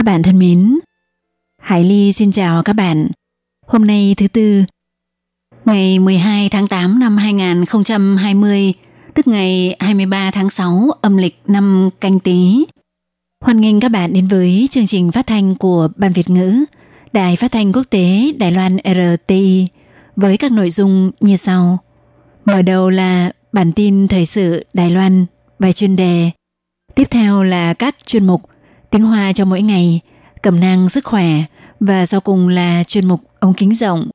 Các bạn thân mến, Hải Ly xin chào các bạn. Hôm nay thứ tư, ngày 12 tháng 8 năm 2020, tức ngày 23 tháng 6 âm lịch năm canh tí. Hoan nghênh các bạn đến với chương trình phát thanh của Ban Việt ngữ, Đài phát thanh quốc tế Đài Loan RTI với các nội dung như sau. Mở đầu là bản tin thời sự Đài Loan, bài chuyên đề. Tiếp theo là các chuyên mục tiếng Hoa cho mỗi ngày, cẩm nang sức khỏe và sau cùng là chuyên mục ống kính rộng.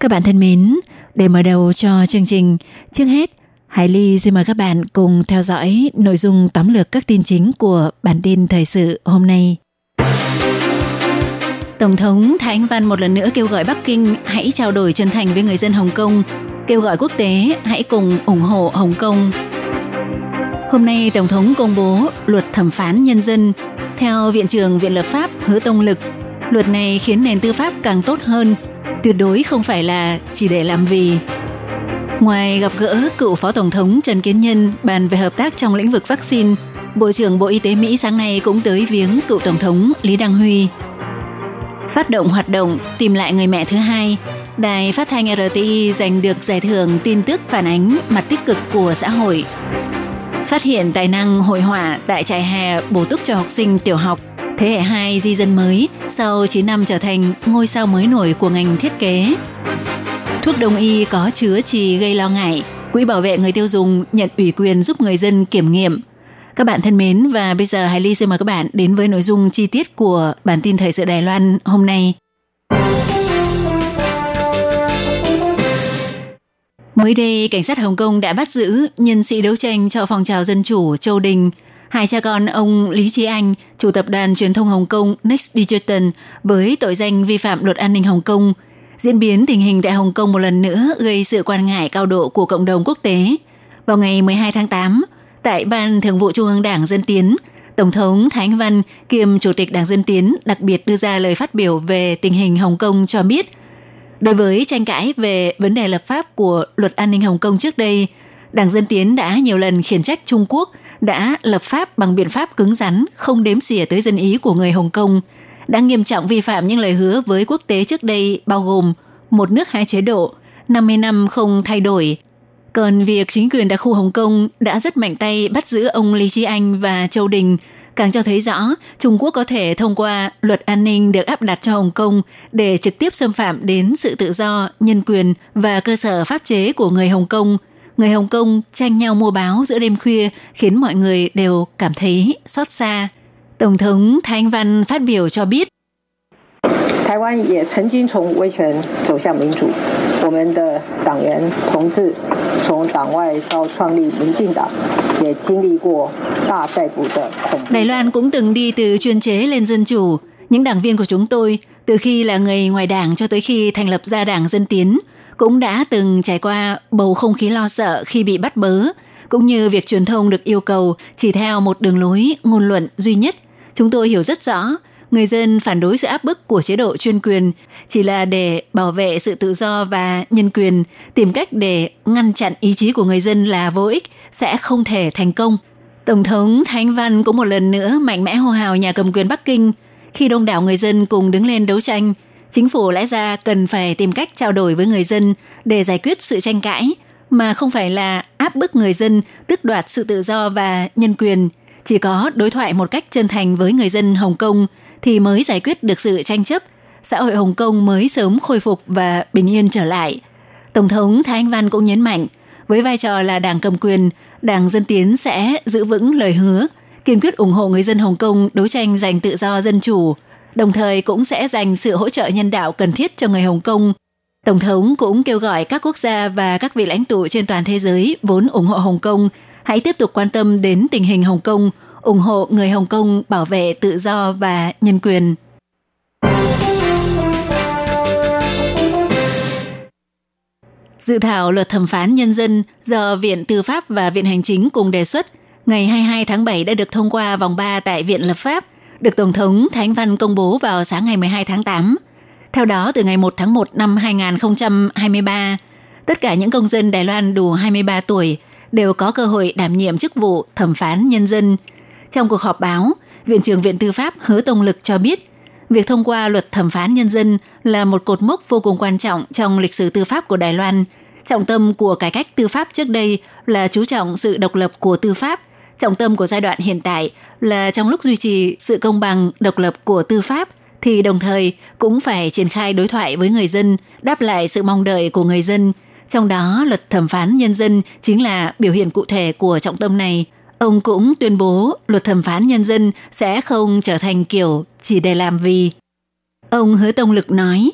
Các bạn thân mến, để mở đầu cho chương trình, trước hết Hải Ly xin mời các bạn cùng theo dõi nội dung tóm lược các tin chính của bản tin thời sự hôm nay. Tổng thống Thái Anh Văn một lần nữa kêu gọi Bắc Kinh hãy trao đổi chân thành với người dân Hồng Kông, kêu gọi quốc tế hãy cùng ủng hộ Hồng Kông. Hôm nay, Tổng thống công bố luật thẩm phán nhân dân. Theo Viện trưởng Viện Lập pháp Hứa Tông Lực, luật này khiến nền tư pháp càng tốt hơn, tuyệt đối không phải là chỉ để làm vì. Ngoài gặp gỡ cựu Phó Tổng thống Trần Kiến Nhân bàn về hợp tác trong lĩnh vực vaccine, Bộ trưởng Bộ Y tế Mỹ sáng nay cũng tới viếng cựu Tổng thống Lý Đăng Huy. Phát động hoạt động tìm lại người mẹ thứ hai, Đài phát thanh RTI giành được giải thưởng tin tức phản ánh mặt tích cực của xã hội. Phát hiện tài năng hội họa tại trại hè bổ túc cho học sinh tiểu học thế hệ 2 di dân mới sau 9 năm trở thành ngôi sao mới nổi của ngành thiết kế. Thuốc đông y có chứa trì gây lo ngại, Quỹ bảo vệ người tiêu dùng nhận ủy quyền giúp người dân kiểm nghiệm. Các bạn thân mến và bây giờ Hải Ly xin mời các bạn đến với nội dung chi tiết của bản tin thời sự Đài Loan hôm nay. Mới đây, cảnh sát Hồng Kông đã bắt giữ nhân sĩ đấu tranh cho phong trào dân chủ Châu Đình. Hai cha con ông Lý Trí Anh, chủ tập đoàn truyền thông Hồng Kông Next Digital với tội danh vi phạm luật an ninh Hồng Kông. Diễn biến tình hình tại Hồng Kông một lần nữa gây sự quan ngại cao độ của cộng đồng quốc tế. Vào ngày 12 tháng 8, tại Ban Thường vụ Trung ương Đảng Dân Tiến, Tổng thống Thái Anh Văn kiêm Chủ tịch Đảng Dân Tiến đặc biệt đưa ra lời phát biểu về tình hình Hồng Kông cho biết – Đối với tranh cãi về vấn đề lập pháp của luật an ninh Hồng Kông trước đây, Đảng Dân Tiến đã nhiều lần khiển trách Trung Quốc đã lập pháp bằng biện pháp cứng rắn, không đếm xỉa tới dân ý của người Hồng Kông, đã nghiêm trọng vi phạm những lời hứa với quốc tế trước đây bao gồm một nước hai chế độ, 50 năm không thay đổi. Còn việc chính quyền đặc khu Hồng Kông đã rất mạnh tay bắt giữ ông Lý Chi Anh và Châu Đình – càng cho thấy rõ Trung Quốc có thể thông qua luật an ninh được áp đặt cho Hồng Kông để trực tiếp xâm phạm đến sự tự do, nhân quyền và cơ sở pháp chế của người Hồng Kông. Người Hồng Kông tranh nhau mua báo giữa đêm khuya khiến mọi người đều cảm thấy xót xa. Tổng thống Thái Anh Văn phát biểu cho biết 台湾也曾经从威权走向民主， 我们的党员同志从党外到创立民进党，也经历过大逮捕的恐怖。 Đài Loan cũng từng đi từ chuyên chế lên dân chủ. Những đảng viên của chúng tôi, từ khi là người ngoài đảng cho tới khi thành lập ra đảng Dân Tiến, cũng đã từng trải qua bầu không khí lo sợ khi bị bắt bớ, cũng như việc truyền thông được yêu cầu chỉ theo một đường lối ngôn luận duy nhất. Chúng tôi hiểu rất rõ, người dân phản đối sự áp bức của chế độ chuyên quyền chỉ là để bảo vệ sự tự do và nhân quyền, tìm cách để ngăn chặn ý chí của người dân là vô ích, sẽ không thể thành công. Tổng thống Thanh Văn cũng một lần nữa mạnh mẽ hô hào nhà cầm quyền Bắc Kinh khi đông đảo người dân cùng đứng lên đấu tranh. Chính phủ lẽ ra cần phải tìm cách trao đổi với người dân để giải quyết sự tranh cãi, mà không phải là áp bức người dân, tước đoạt sự tự do và nhân quyền. Chỉ có đối thoại một cách chân thành với người dân Hồng Kông thì mới giải quyết được sự tranh chấp, xã hội Hồng Kông mới sớm khôi phục và bình yên trở lại. Tổng thống Thái Anh Văn cũng nhấn mạnh, với vai trò là đảng cầm quyền, Đảng Dân Tiến sẽ giữ vững lời hứa, kiên quyết ủng hộ người dân Hồng Kông đấu tranh giành tự do dân chủ, đồng thời cũng sẽ dành sự hỗ trợ nhân đạo cần thiết cho người Hồng Kông. Tổng thống cũng kêu gọi các quốc gia và các vị lãnh tụ trên toàn thế giới vốn ủng hộ Hồng Kông hãy tiếp tục quan tâm đến tình hình Hồng Kông, ủng hộ người Hồng Kông bảo vệ tự do và nhân quyền. Dự thảo luật thẩm phán nhân dân do Viện Tư pháp và Viện Hành chính cùng đề xuất ngày 22 tháng 7 đã được thông qua vòng 3 tại Viện Lập pháp, được Tổng thống Thánh Văn công bố vào sáng ngày 12 tháng 8. Theo đó, từ ngày 1 tháng 1 năm 2023, tất cả những công dân Đài Loan đủ 23 tuổi đều có cơ hội đảm nhiệm chức vụ thẩm phán nhân dân. Trong cuộc họp báo, Viện trưởng Viện Tư pháp Hứa Tông Lực cho biết, việc thông qua luật thẩm phán nhân dân là một cột mốc vô cùng quan trọng trong lịch sử tư pháp của Đài Loan. Trọng tâm của cải cách tư pháp trước đây là chú trọng sự độc lập của tư pháp. Trọng tâm của giai đoạn hiện tại là trong lúc duy trì sự công bằng, độc lập của tư pháp thì đồng thời cũng phải triển khai đối thoại với người dân, đáp lại sự mong đợi của người dân. Trong đó, luật thẩm phán nhân dân chính là biểu hiện cụ thể của trọng tâm này. Ông cũng tuyên bố luật thẩm phán nhân dân sẽ không trở thành kiểu chỉ để làm vì. Ông Hứa Tông Lực nói,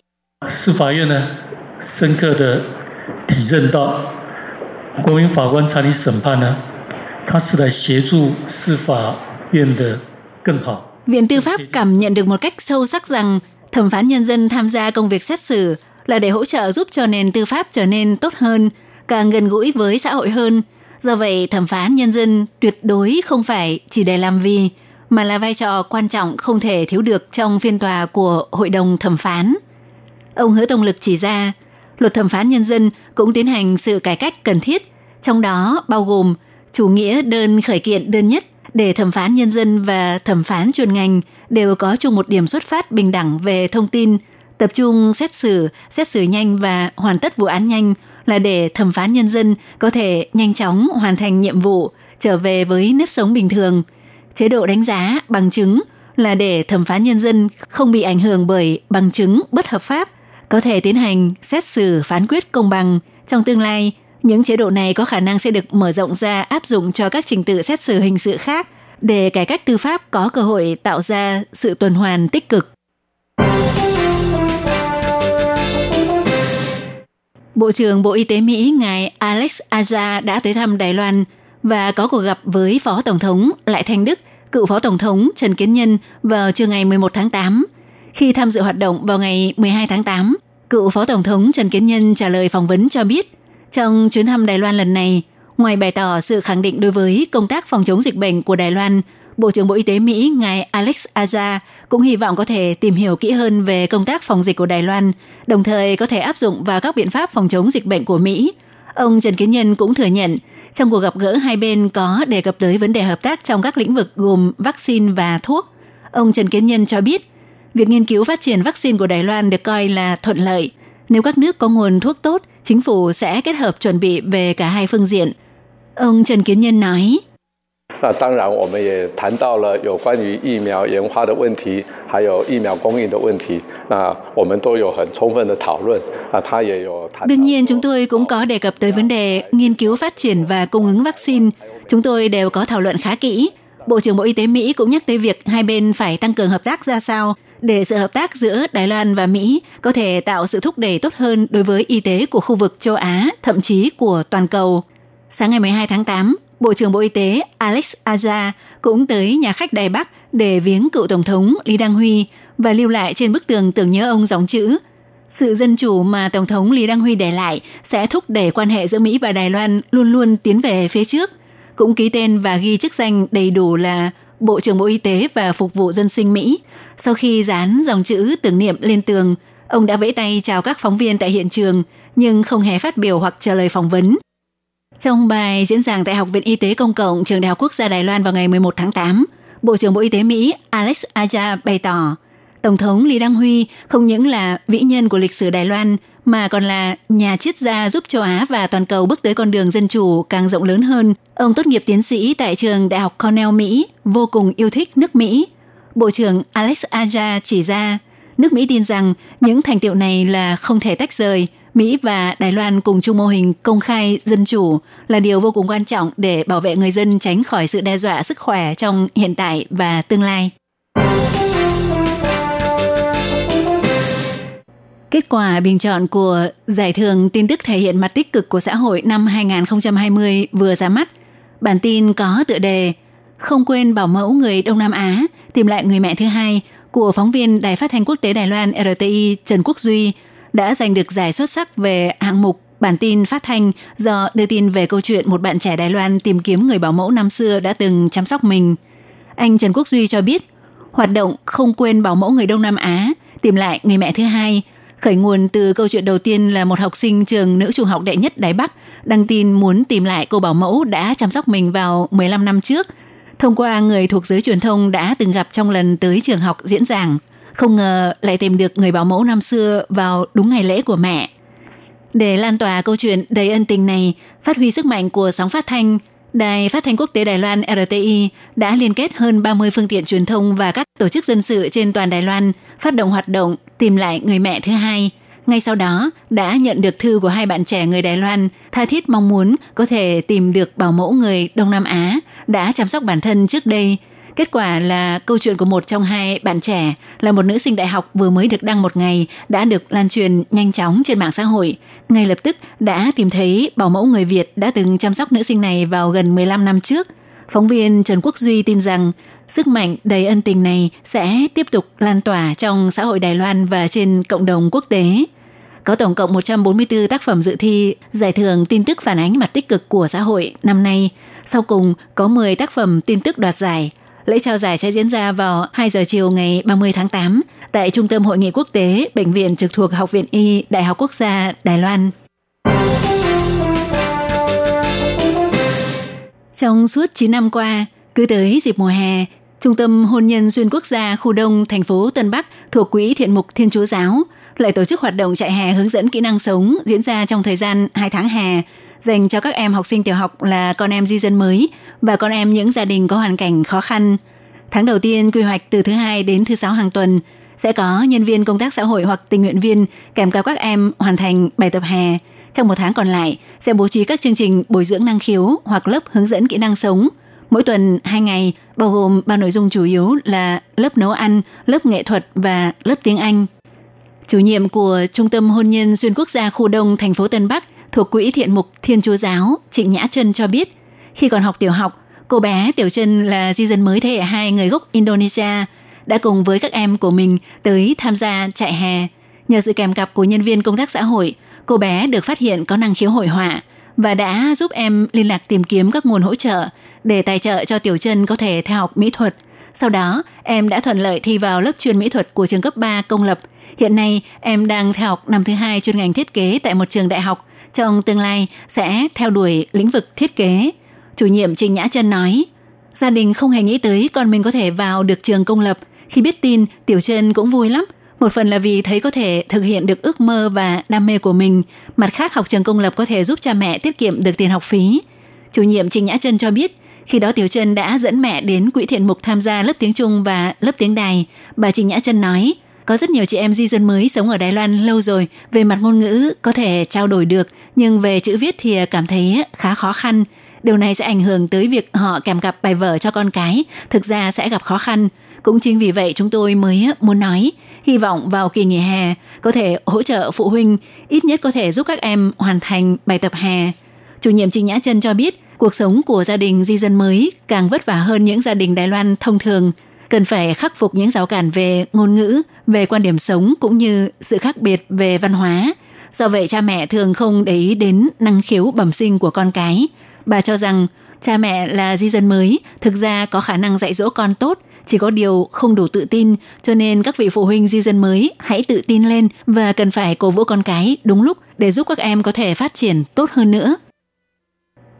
Viện Tư pháp cảm nhận được một cách sâu sắc rằng thẩm phán nhân dân tham gia công việc xét xử là để hỗ trợ giúp cho nền tư pháp trở nên tốt hơn, càng gần gũi với xã hội hơn – Do vậy, thẩm phán nhân dân tuyệt đối không phải chỉ để làm vì, mà là vai trò quan trọng không thể thiếu được trong phiên tòa của Hội đồng thẩm phán. Ông Hứa Tông Lực chỉ ra, luật thẩm phán nhân dân cũng tiến hành sự cải cách cần thiết, trong đó bao gồm chủ nghĩa đơn khởi kiện đơn nhất để thẩm phán nhân dân và thẩm phán chuyên ngành đều có chung một điểm xuất phát bình đẳng về thông tin, tập trung xét xử, xét xử nhanh và hoàn tất vụ án nhanh là để thẩm phán nhân dân có thể nhanh chóng hoàn thành nhiệm vụ, trở về với nếp sống bình thường. Chế độ đánh giá bằng chứng là để thẩm phán nhân dân không bị ảnh hưởng bởi bằng chứng bất hợp pháp, có thể tiến hành xét xử phán quyết công bằng. Trong tương lai, những chế độ này có khả năng sẽ được mở rộng ra áp dụng cho các trình tự xét xử hình sự khác để cải cách tư pháp có cơ hội tạo ra sự tuần hoàn tích cực. Bộ trưởng Bộ Y tế Mỹ ngài Alex Azar đã tới thăm Đài Loan và có cuộc gặp với Phó Tổng thống Lại Thanh Đức, cựu Phó Tổng thống Trần Kiến Nhân vào trưa ngày 11 tháng 8. Khi tham dự hoạt động vào ngày 12 tháng 8, cựu Phó Tổng thống Trần Kiến Nhân trả lời phỏng vấn cho biết, trong chuyến thăm Đài Loan lần này, ngoài bày tỏ sự khẳng định đối với công tác phòng chống dịch bệnh của Đài Loan, Bộ trưởng Bộ Y tế Mỹ ngài Alex Azar cũng hy vọng có thể tìm hiểu kỹ hơn về công tác phòng dịch của Đài Loan, đồng thời có thể áp dụng vào các biện pháp phòng chống dịch bệnh của Mỹ. Ông Trần Kiến Nhân cũng thừa nhận, trong cuộc gặp gỡ hai bên có đề cập tới vấn đề hợp tác trong các lĩnh vực gồm vaccine và thuốc. Ông Trần Kiến Nhân cho biết, việc nghiên cứu phát triển vaccine của Đài Loan được coi là thuận lợi. Nếu các nước có nguồn thuốc tốt, chính phủ sẽ kết hợp chuẩn bị về cả hai phương diện. Ông Trần Kiến Nhân nói, 那当然，我们也谈到了有关于疫苗研发的问题，还有疫苗供应的问题。那我们都有很充分的讨论。啊，他也有谈。 Đương nhiên chúng tôi cũng có đề cập tới vấn đề nghiên cứu phát triển và cung ứng vaccine. Chúng tôi đều có thảo luận khá kỹ. Bộ trưởng Bộ Y tế Mỹ cũng nhắc tới việc hai bên phải tăng cường hợp tác ra sao để sự hợp tác giữa Đài Loan và Mỹ có thể tạo sự thúc đẩy tốt hơn đối với y tế của khu vực châu Á, thậm chí của toàn cầu. Sáng ngày 12 tháng 8, Bộ trưởng Bộ Y tế Alex Azar cũng tới nhà khách Đài Bắc để viếng cựu Tổng thống Lý Đăng Huy và lưu lại trên bức tường tưởng nhớ ông dòng chữ sự dân chủ mà Tổng thống Lý Đăng Huy để lại sẽ thúc đẩy quan hệ giữa Mỹ và Đài Loan luôn luôn tiến về phía trước. Cũng ký tên và ghi chức danh đầy đủ là Bộ trưởng Bộ Y tế và Phục vụ Dân sinh Mỹ. Sau khi dán dòng chữ tưởng niệm lên tường, ông đã vẫy tay chào các phóng viên tại hiện trường, nhưng không hề phát biểu hoặc trả lời phỏng vấn. Trong bài diễn giảng tại Học viện Y tế Công cộng Trường Đại học Quốc gia Đài Loan vào ngày 11 tháng 8, Bộ trưởng Bộ Y tế Mỹ Alex Azar bày tỏ, Tổng thống Lý Đăng Huy không những là vĩ nhân của lịch sử Đài Loan, mà còn là nhà triết gia giúp châu Á và toàn cầu bước tới con đường dân chủ càng rộng lớn hơn. Ông tốt nghiệp tiến sĩ tại trường Đại học Cornell Mỹ, vô cùng yêu thích nước Mỹ. Bộ trưởng Alex Azar chỉ ra, nước Mỹ tin rằng những thành tiệu này là không thể tách rời. Mỹ và Đài Loan cùng chung mô hình công khai dân chủ là điều vô cùng quan trọng để bảo vệ người dân tránh khỏi sự đe dọa sức khỏe trong hiện tại và tương lai. Kết quả bình chọn của giải thưởng tin tức thể hiện mặt tích cực của xã hội năm 2020 vừa ra mắt. Bản tin có tựa đề không quên bảo mẫu người Đông Nam Á, tìm lại người mẹ thứ hai của phóng viên Đài Phát thanh Quốc tế Đài Loan RTI Trần Quốc Duy đã giành được giải xuất sắc về hạng mục bản tin phát thanh do đưa tin về câu chuyện một bạn trẻ Đài Loan tìm kiếm người bảo mẫu năm xưa đã từng chăm sóc mình. Anh Trần Quốc Duy cho biết, hoạt động không quên bảo mẫu người Đông Nam Á tìm lại người mẹ thứ hai khởi nguồn từ câu chuyện đầu tiên là một học sinh trường nữ trung học đệ nhất Đài Bắc đăng tin muốn tìm lại cô bảo mẫu đã chăm sóc mình vào 15 năm trước. Thông qua người thuộc giới truyền thông đã từng gặp trong lần tới trường học diễn giảng, không ngờ lại tìm được người bảo mẫu năm xưa vào đúng ngày lễ của mẹ. Để lan tỏa câu chuyện đầy ân tình này, phát huy sức mạnh của sóng phát thanh, Đài Phát thanh Quốc tế Đài Loan RTI đã liên kết hơn 30 phương tiện truyền thông và các tổ chức dân sự trên toàn Đài Loan phát động hoạt động tìm lại người mẹ thứ hai. Ngay sau đó, đã nhận được thư của hai bạn trẻ người Đài Loan tha thiết mong muốn có thể tìm được bảo mẫu người Đông Nam Á đã chăm sóc bản thân trước đây. Kết quả là câu chuyện của một trong hai bạn trẻ là một nữ sinh đại học vừa mới được đăng một ngày đã được lan truyền nhanh chóng trên mạng xã hội – ngay lập tức đã tìm thấy bảo mẫu người Việt đã từng chăm sóc nữ sinh này vào gần 15 năm trước. Phóng viên Trần Quốc Duy tin rằng sức mạnh, đầy ân tình này sẽ tiếp tục lan tỏa trong xã hội Đài Loan và trên cộng đồng quốc tế. Có tổng cộng 144 tác phẩm dự thi giải thưởng tin tức phản ánh mặt tích cực của xã hội năm nay. Sau cùng, có 10 tác phẩm tin tức đoạt giải. Lễ trao giải sẽ diễn ra vào 2 giờ chiều ngày 30 tháng 8 tại Trung tâm Hội nghị Quốc tế, Bệnh viện trực thuộc Học viện Y, Đại học Quốc gia Đài Loan. Trong suốt 9 năm qua, cứ tới dịp mùa hè, Trung tâm Hôn nhân Xuyên Quốc gia khu đông thành phố Tân Bắc thuộc Quỹ Thiện mục Thiên Chúa Giáo lại tổ chức hoạt động chạy hè hướng dẫn kỹ năng sống diễn ra trong thời gian 2 tháng hè dành cho các em học sinh tiểu học là con em di dân mới và con em những gia đình có hoàn cảnh khó khăn. Tháng đầu tiên quy hoạch từ thứ hai đến thứ sáu hàng tuần sẽ có nhân viên công tác xã hội hoặc tình nguyện viên kèm cặp các em hoàn thành bài tập hè. Trong một tháng còn lại, sẽ bố trí các chương trình bồi dưỡng năng khiếu hoặc lớp hướng dẫn kỹ năng sống. Mỗi tuần hai ngày, bao gồm ba nội dung chủ yếu là lớp nấu ăn, lớp nghệ thuật và lớp tiếng Anh. Chủ nhiệm của Trung tâm Hôn nhân Xuyên Quốc gia khu đông thành phố Tân Bắc thuộc Quỹ Thiện mục Thiên Chúa Giáo, Trịnh Nhã Trân cho biết, khi còn học tiểu học, cô bé Tiểu Trân là di dân mới thế hệ hai người gốc Indonesia – đã cùng với các em của mình tới tham gia trại hè. Nhờ sự kèm cặp của nhân viên công tác xã hội, cô bé được phát hiện có năng khiếu hội họa và đã giúp em liên lạc tìm kiếm các nguồn hỗ trợ để tài trợ cho Tiểu Trân có thể theo học mỹ thuật. Sau đó, em đã thuận lợi thi vào lớp chuyên mỹ thuật của trường cấp 3 công lập. Hiện nay, em đang theo học năm thứ hai chuyên ngành thiết kế tại một trường đại học. Trong tương lai, sẽ theo đuổi lĩnh vực thiết kế. Chủ nhiệm Trình Nhã Trân nói, gia đình không hề nghĩ tới con mình có thể vào được trường công lập – khi biết tin, Tiểu Trân cũng vui lắm. Một phần là vì thấy có thể thực hiện được ước mơ và đam mê của mình. Mặt khác, học trường công lập có thể giúp cha mẹ tiết kiệm được tiền học phí. Chủ nhiệm Trình Nhã Trân cho biết, khi đó Tiểu Trân đã dẫn mẹ đến quỹ thiện mục tham gia lớp tiếng Trung và lớp tiếng Đài. Bà Trình Nhã Trân nói, có rất nhiều chị em di dân mới sống ở Đài Loan lâu rồi, về mặt ngôn ngữ có thể trao đổi được, nhưng về chữ viết thì cảm thấy khá khó khăn. Điều này sẽ ảnh hưởng tới việc họ kèm cặp bài vở cho con cái, thực ra sẽ gặp khó khăn. Cũng chính vì vậy chúng tôi mới muốn nói, hy vọng vào kỳ nghỉ hè có thể hỗ trợ phụ huynh, ít nhất có thể giúp các em hoàn thành bài tập hè. Chủ nhiệm Trình Nhã Trân cho biết, cuộc sống của gia đình di dân mới càng vất vả hơn những gia đình Đài Loan thông thường, cần phải khắc phục những rào cản về ngôn ngữ, về quan điểm sống cũng như sự khác biệt về văn hóa. Do vậy cha mẹ thường không để ý đến năng khiếu bẩm sinh của con cái. Bà cho rằng cha mẹ là di dân mới thực ra có khả năng dạy dỗ con tốt chỉ có điều không đủ tự tin, cho nên các vị phụ huynh di dân mới hãy tự tin lên và cần phải cổ vũ con cái đúng lúc để giúp các em có thể phát triển tốt hơn nữa.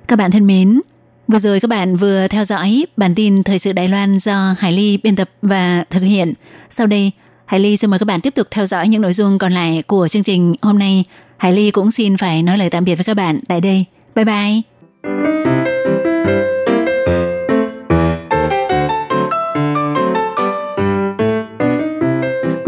Các bạn thân mến, vừa rồi các bạn vừa theo dõi bản tin Thời sự Đài Loan do Hải Ly biên tập và thực hiện. Sau đây, Hải Ly xin mời các bạn tiếp tục theo dõi những nội dung còn lại của chương trình hôm nay. Hải Ly cũng xin phải nói lời tạm biệt với các bạn tại đây. Bye bye!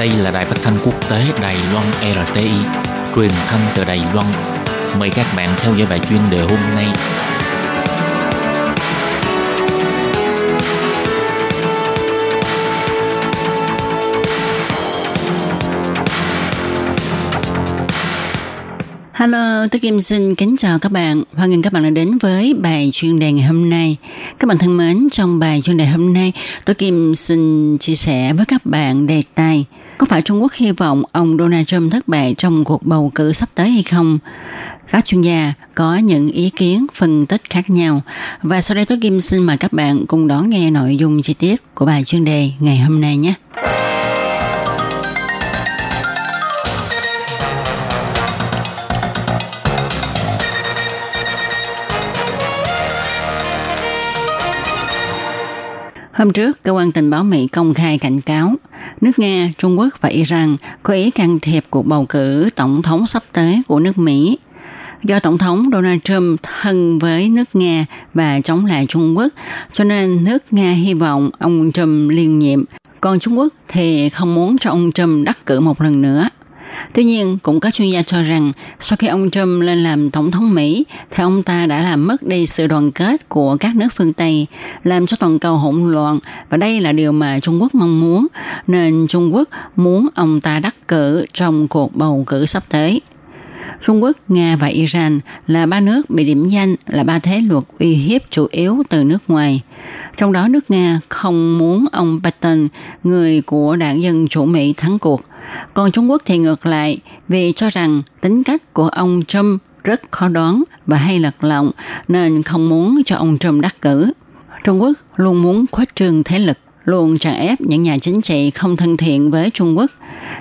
Đây là đài phát thanh quốc tế Đài Loan RTI, truyền thanh từ Đài Loan. Mời các bạn theo dõi bài chuyên đề hôm nay. Hello, tôi Kim xin kính chào các bạn. Hoan nghênh các bạn đã đến với bài chuyên đề ngày hôm nay. Các bạn thân mến, trong bài chuyên đề hôm nay, tôi Kim xin chia sẻ với các bạn đề tài có phải Trung Quốc hy vọng ông Donald Trump thất bại trong cuộc bầu cử sắp tới hay không? Các chuyên gia có những ý kiến phân tích khác nhau. Và sau đây tôi Kim xin mời các bạn cùng đón nghe nội dung chi tiết của bài chuyên đề ngày hôm nay nhé. Hôm trước, cơ quan tình báo Mỹ công khai cảnh cáo nước Nga, Trung Quốc và Iran có ý can thiệp cuộc bầu cử tổng thống sắp tới của nước Mỹ. Do Tổng thống Donald Trump thân với nước Nga và chống lại Trung Quốc, cho nên nước Nga hy vọng ông Trump liên nhiệm. Còn Trung Quốc thì không muốn cho ông Trump đắc cử một lần nữa. Tuy nhiên, cũng có chuyên gia cho rằng sau khi ông Trump lên làm tổng thống Mỹ, thì ông ta đã làm mất đi sự đoàn kết của các nước phương Tây, làm cho toàn cầu hỗn loạn và đây là điều mà Trung Quốc mong muốn, nên Trung Quốc muốn ông ta đắc cử trong cuộc bầu cử sắp tới. Trung Quốc, Nga và Iran là ba nước bị điểm danh là ba thế luật uy hiếp chủ yếu từ nước ngoài. Trong đó nước Nga không muốn ông Biden, người của đảng Dân Chủ Mỹ thắng cuộc. Còn Trung Quốc thì ngược lại vì cho rằng tính cách của ông Trump rất khó đoán và hay lật lọng nên không muốn cho ông Trump đắc cử. Trung Quốc luôn muốn khuếch trương thế lực, luôn tràn ép những nhà chính trị không thân thiện với Trung Quốc.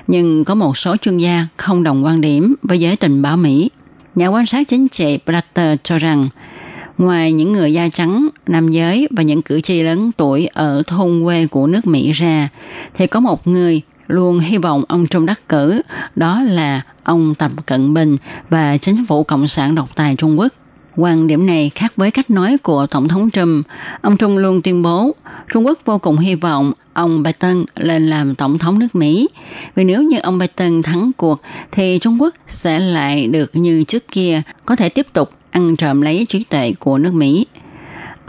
Nhưng có một số chuyên gia không đồng quan điểm với giới tình báo Mỹ. Nhà quan sát chính trị Blatter cho rằng ngoài những người da trắng, nam giới và những cử tri lớn tuổi ở thôn quê của nước Mỹ ra, thì có một người luôn hy vọng ông Trung đắc cử, đó là ông Tập Cận Bình và chính phủ Cộng sản độc tài Trung Quốc. Quan điểm này khác với cách nói của Tổng thống Trump. Ông Trung luôn tuyên bố Trung Quốc vô cùng hy vọng ông Biden lên làm Tổng thống nước Mỹ. Vì nếu như ông Biden thắng cuộc thì Trung Quốc sẽ lại được như trước kia có thể tiếp tục ăn trộm lấy trí tuệ của nước Mỹ.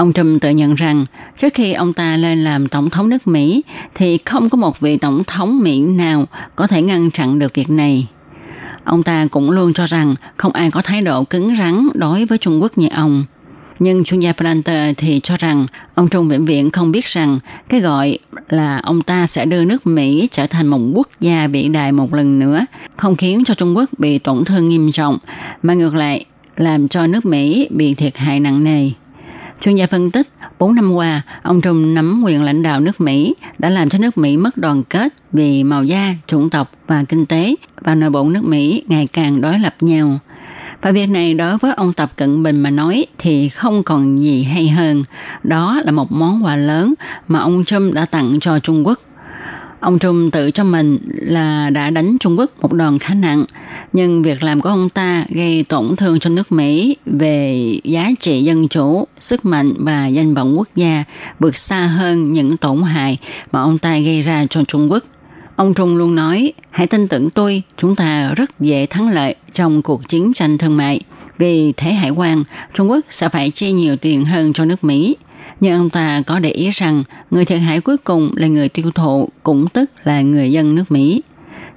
Ông Trump tự nhận rằng trước khi ông ta lên làm tổng thống nước Mỹ thì không có một vị tổng thống Mỹ nào có thể ngăn chặn được việc này. Ông ta cũng luôn cho rằng không ai có thái độ cứng rắn đối với Trung Quốc như ông. Nhưng chuyên gia Planter thì cho rằng ông Trung vĩnh viễn không biết rằng cái gọi là ông ta sẽ đưa nước Mỹ trở thành một quốc gia vĩ đại một lần nữa, không khiến cho Trung Quốc bị tổn thương nghiêm trọng, mà ngược lại làm cho nước Mỹ bị thiệt hại nặng nề. Chuyên gia phân tích, 4 năm qua, ông Trump nắm quyền lãnh đạo nước Mỹ đã làm cho nước Mỹ mất đoàn kết vì màu da, chủng tộc và kinh tế và nội bộ nước Mỹ ngày càng đối lập nhau. Và việc này đối với ông Tập Cận Bình mà nói thì không còn gì hay hơn. Đó là một món quà lớn mà ông Trump đã tặng cho Trung Quốc. Ông trung tự cho mình là đã đánh Trung Quốc một đòn khá nặng, nhưng việc làm của ông ta gây tổn thương cho nước Mỹ về giá trị dân chủ, sức mạnh và danh vọng quốc gia vượt xa hơn những tổn hại mà ông ta gây ra cho Trung Quốc. Ông Trung luôn nói, hãy tin tưởng tôi, chúng ta rất dễ thắng lợi trong cuộc chiến tranh thương mại. Vì thế hải quan, Trung Quốc sẽ phải chi nhiều tiền hơn cho nước Mỹ – nhưng ông ta có để ý rằng người thiệt hại cuối cùng là người tiêu thụ, cũng tức là người dân nước Mỹ.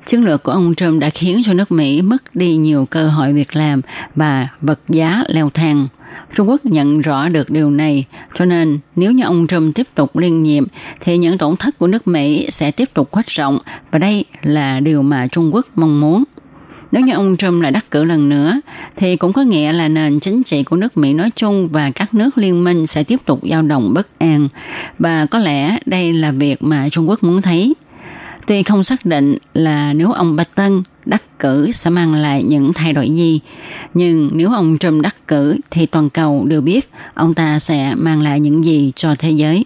Chiến lược của ông Trump đã khiến cho nước Mỹ mất đi nhiều cơ hội việc làm và vật giá leo thang. Trung Quốc nhận rõ được điều này, cho nên nếu như ông Trump tiếp tục liên nhiệm thì những tổn thất của nước Mỹ sẽ tiếp tục khuếch rộng và đây là điều mà Trung Quốc mong muốn. Nếu như ông Trump lại đắc cử lần nữa, thì cũng có nghĩa là nền chính trị của nước Mỹ nói chung và các nước liên minh sẽ tiếp tục dao động bất an. Và có lẽ đây là việc mà Trung Quốc muốn thấy. Tuy không xác định là nếu ông Biden đắc cử sẽ mang lại những thay đổi gì, nhưng nếu ông Trump đắc cử thì toàn cầu đều biết ông ta sẽ mang lại những gì cho thế giới.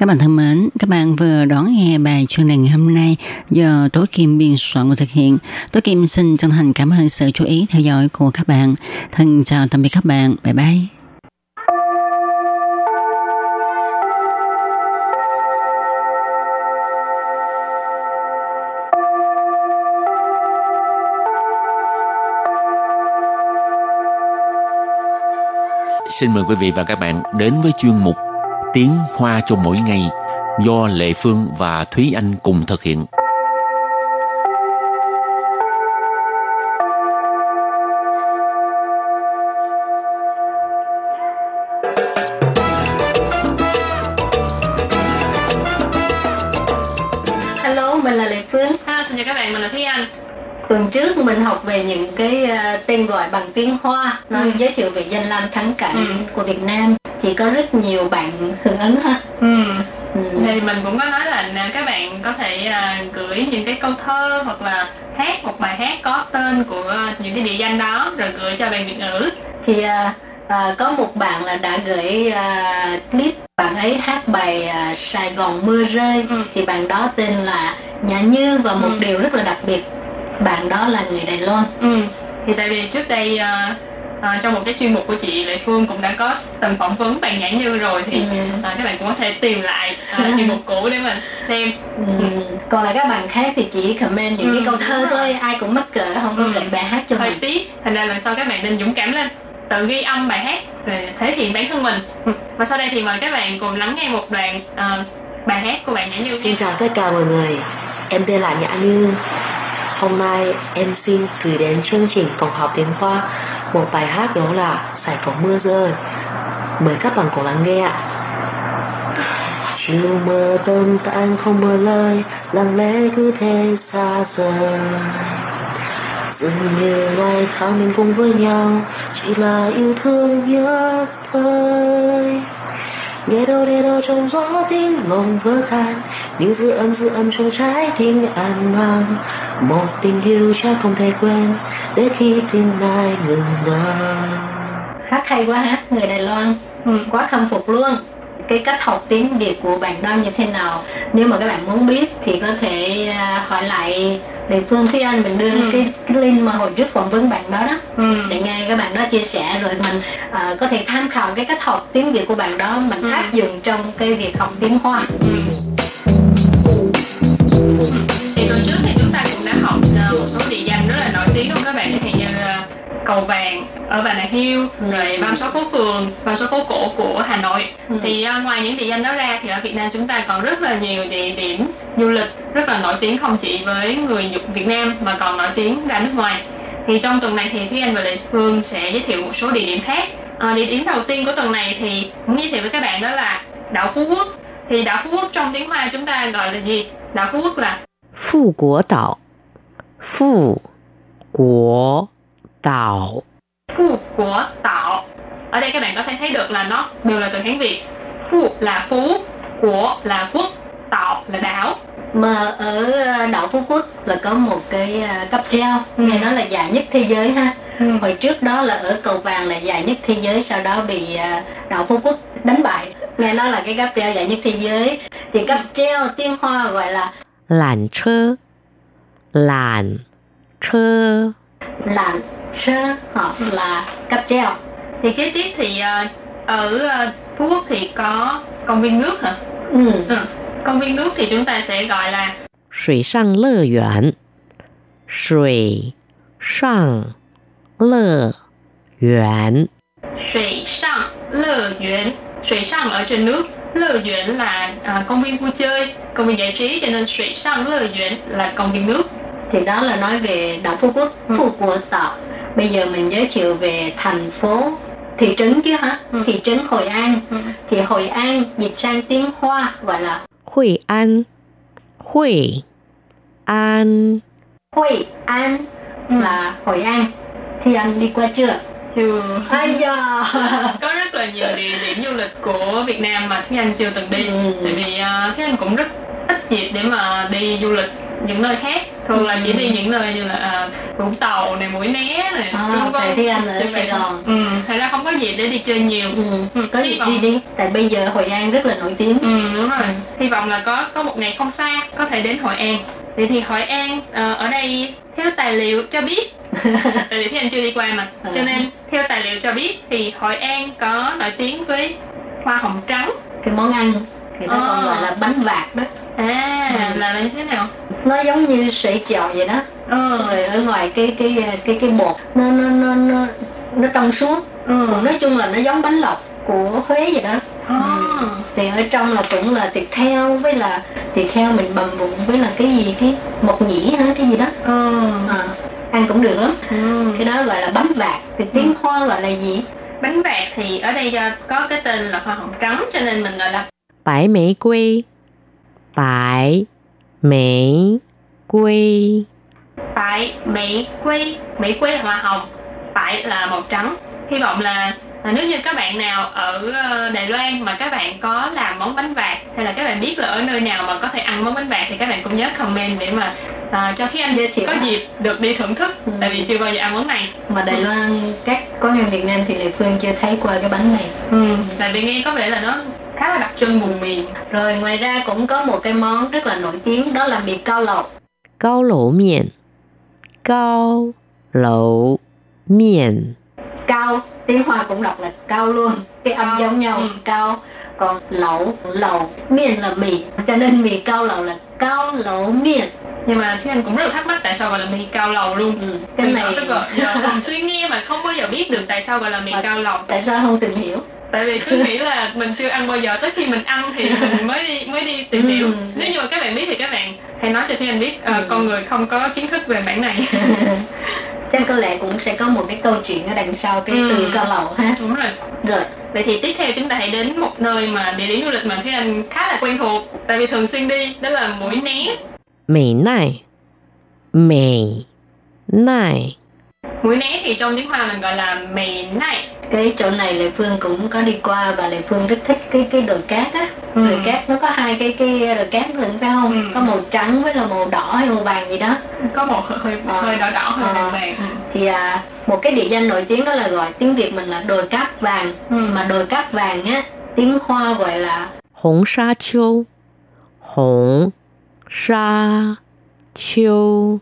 Các bạn thân mến, các bạn vừa đón nghe bài chuyên đề ngày hôm nay do Tố Kim biên soạn và thực hiện. Tố Kim xin chân thành cảm ơn sự chú ý theo dõi của các bạn. Thân chào tạm biệt các bạn. Bye bye. Xin mời quý vị và các bạn đến với chuyên mục Tiếng Hoa cho mỗi ngày do Lệ Phương và Thúy Anh cùng thực hiện. Hello, mình là Lệ Phương. Hello, xin chào các bạn, mình là Thúy Anh. Tuần trước mình học về những cái ờ, tên gọi bằng tiếng Hoa, nó Ừ. giới thiệu về danh lam thắng cảnh Ừ. của Việt Nam. Chỉ có rất nhiều bạn hưởng ứng ha. Ừ. Ừ. Thì mình cũng có nói là các bạn có thể à, gửi những cái câu thơ hoặc là hát một bài hát có tên của những cái địa danh đó rồi gửi cho bạn Việt ngữ. Thì à, à, có một bạn là đã gửi à, clip bạn ấy hát bài à, Sài Gòn mưa rơi Ừ. thì bạn đó tên là Nhã Như và một Ừ. điều rất là đặc biệt bạn đó là người Đài Loan Ừ. Thì tại vì trước đây à, à, trong một cái chuyên mục của chị Lệ Phương cũng đã có từng phỏng vấn bạn Nhã Như rồi thì Ừ. à, các bạn cũng có thể tìm lại à, chuyên mục cũ để mình xem. Ừ. còn lại các bạn khác thì chỉ comment những Ừ, cái câu thơ đúng rồi. thôi ai cũng mắc cỡ không có Ừ. bài hát cho Hơi mình tiếc, thành ra lần sau các bạn nên dũng cảm lên tự ghi âm bài hát rồi thể hiện bản thân mình Ừ. và sau đây thì mời các bạn cùng lắng nghe một đoạn à, bài hát của bạn Nhã Như Xin chào tất cả mọi người, em tên là Nhã Như. Hôm nay em xin gửi đến chương trình Tổng học tiếng Hoa một bài hát đó là Sài Gòn mưa rơi. Mời các bạn cùng lắng nghe ạ. Chiều mưa tâm tan không mưa lời, lặng lẽ cứ thế xa rời. Dường như ngày tháng mình cùng với nhau, chỉ là yêu thương nhất thời. Nghe đâu để đâu trong gió tiếng lòng vỡ tan. Những dư âm dư âm trong trái tim anh mang. Một tình yêu chắc không thể quên, Để khi tim này ngừng đau hát hay quá hát người Đài Loan. Ừ. quá khâm phục luôn cái cách học tiếng Việt của bạn đó như thế nào nếu mà các bạn muốn biết thì có thể à, hỏi lại Lệ Phương Thúy Anh mình đưa Ừ. cái, cái link mà hồi trước phỏng vấn bạn đó đó Ừ. để nghe các bạn đó chia sẻ rồi mình à, có thể tham khảo cái cách học tiếng Việt của bạn đó mình Ừ. áp dụng trong cái việc học tiếng Hoa Ừ. cầu vàng ở Bà Nà Hill rồi ừ. 36 phố phường 36 phố cổ của Hà Nội. Ừ. Thì uh, ngoài những địa danh đó ra thì ở Việt Nam chúng ta còn rất là nhiều địa điểm du lịch rất là nổi tiếng không chỉ với người Việt Nam mà còn nổi tiếng ra nước ngoài. Thì trong tuần này thì Thúy Anh và Lệ Phương sẽ giới thiệu một số địa điểm khác. À, địa điểm đầu tiên của tuần này thì muốn giới thiệu với các bạn đó là đảo Phú Quốc. Thì đảo Phú Quốc trong tiếng Hoa chúng ta gọi là gì? Đảo Phú Quốc là Phú Quốc đảo. Phú Quốc tạo Phụ của tạo Ở đây các bạn có thể thấy được là nó đều là từ Hán Việt. Phụ là phú, của là quốc, tạo là đảo. Mà ở ờ, đảo Phú Quốc là có một cái ờ, cấp treo ừ. nghe nói là dài nhất thế giới ha. Ừ. Hồi trước đó là ở cầu vàng là dài nhất thế giới sau đó bị ờ, đảo Phú Quốc đánh bại. Nghe nói là cái cấp treo dài nhất thế giới. Thì cấp treo tiếng Hoa gọi là làn chơ. Làn chơ là sơ hoặc là cáp treo. Thì kế tiếp thì ờ, ở ờ, phú quốc thì có công viên nước hả? Ừ. ừ. công viên nước thì chúng ta sẽ gọi là Sủy sang lơ yuan. Sủy sang lơ yuan. Sủy sang lơ yuan. Sủy sang ở trên nước. Lơ yuan là à, công viên vui chơi công viên giải trí cho nên Sủy sang lơ yuan là công viên nước thì đó là nói về đảo phú quốc ừ. phú của tọ bây giờ mình giới thiệu về thành phố thị trấn chứ hả? Ừ. Thị trấn hội an. Ừ. thì hội an dịch sang tiếng hoa gọi là hội an. Hội an. Hội an là hội an. Thì anh đi qua chưa? Chưa. Ai giờ có rất là nhiều địa điểm du lịch của việt nam mà thế anh chưa từng đi. Ừ. tại vì ờ, uh, thế anh cũng rất ít dịp để mà đi du lịch những nơi khác thường là chỉ đi những nơi như là à, Vũng Tàu này Mũi Né này À, vân. tại Thúy Anh ở Sài không- Gòn. ừ, thật ra không có dịp để đi chơi nhiều ừ. Ừ, có dịp vọng- đi đi tại bây giờ Hội An rất là nổi tiếng Ừ đúng rồi. Hy vọng là có có một ngày không xa có thể đến Hội An. Vậy thì Hội An ờ, ở đây theo tài liệu cho biết tại vì Anh chưa đi qua mà À. cho nên theo tài liệu cho biết thì Hội An có nổi tiếng với hoa hồng trắng cái món ăn người ta còn À. gọi là bánh vạt đó à Ừ. là, như thế nào nó giống như sợi chèo vậy đó ờ rồi ở ngoài cái cái cái cái bột nó nó nó nó nó trong suốt Ừ. còn nói chung là nó giống bánh lọc của Huế vậy đó À. thì ở trong là cũng là thịt heo với là thịt heo mình bầm bụng với là cái gì cái mộc nhĩ hả cái gì đó Ừ. à, ăn cũng được lắm Ừ. cái đó gọi là bánh vạc thì tiếng hoa gọi là gì bánh vạc thì ở đây có cái tên là hoa hồng trắng cho nên mình gọi là 白玫瑰，白玫瑰， Tại mỹ quy mỹ quy là hoa hồng tại là màu trắng hy vọng là à, nếu như các bạn nào ở ờ, Đài Loan mà các bạn có làm món bánh vạc hay là các bạn biết là ở nơi nào mà có thể ăn món bánh vạc thì các bạn cũng nhớ comment để mà à, cho khi anh Giới thiệu. có dịp được đi thưởng thức Ừ. tại vì chưa bao giờ ăn món này mà Đài Loan các quán ăn Việt Nam thì Lệ Phương chưa thấy qua cái bánh này ừ. tại vì nghe có vẻ là nó khá là đặc trưng vùng miền. Rồi ngoài ra cũng có một cái món rất là nổi tiếng đó là mì cao lẩu. Cao lẩu miệng. Cao lẩu miệng. Cao, tiếng Hoa cũng đọc là cao luôn. Cái âm giống nhau, ừ. cao. Còn lẩu, lẩu, miệng là mì. Cho nên mì cao lẩu là cao lẩu miệng nhưng mà Thúy Anh cũng rất là thắc mắc tại sao gọi là mì cao lầu luôn ừ. cái này tức là giờ suy nghĩ mà không bao giờ biết được tại sao gọi là mì cao lầu tại sao không tìm hiểu tại vì cứ nghĩ là mình chưa ăn bao giờ tới khi mình ăn thì mình mới đi mới đi tìm hiểu. Ừ. Nếu như mà các bạn biết thì các bạn hãy nói cho thế anh biết uh, con người không có kiến thức về bản này. Chắc có lẽ cũng sẽ có một cái câu chuyện ở đằng sau cái từ ừ. cao lầu ha. Đúng rồi. Rồi. Vậy thì tiếp theo chúng ta hãy đến một nơi mà địa điểm du lịch mà thế anh khá là quen thuộc tại vì thường xuyên đi đó là mũi né. Mỹ nai. Mỹ nai. Muối né thì trong tiếng Hoa mình gọi là mì này cái chỗ này lệ phương cũng có đi qua và lệ phương rất thích cái cái đồi cát á ừ. đồi cát nó có hai cái cái đồi cát lẫn phải không ừ. có màu trắng với là màu đỏ hay màu vàng gì đó có màu hơi à. hơi đỏ đỏ hơi à. vàng ờ. vàng chị à, một cái địa danh nổi tiếng đó là gọi tiếng việt mình là đồi cát vàng ừ. mà đồi cát vàng á tiếng hoa gọi là hồng sa châu hồng sa châu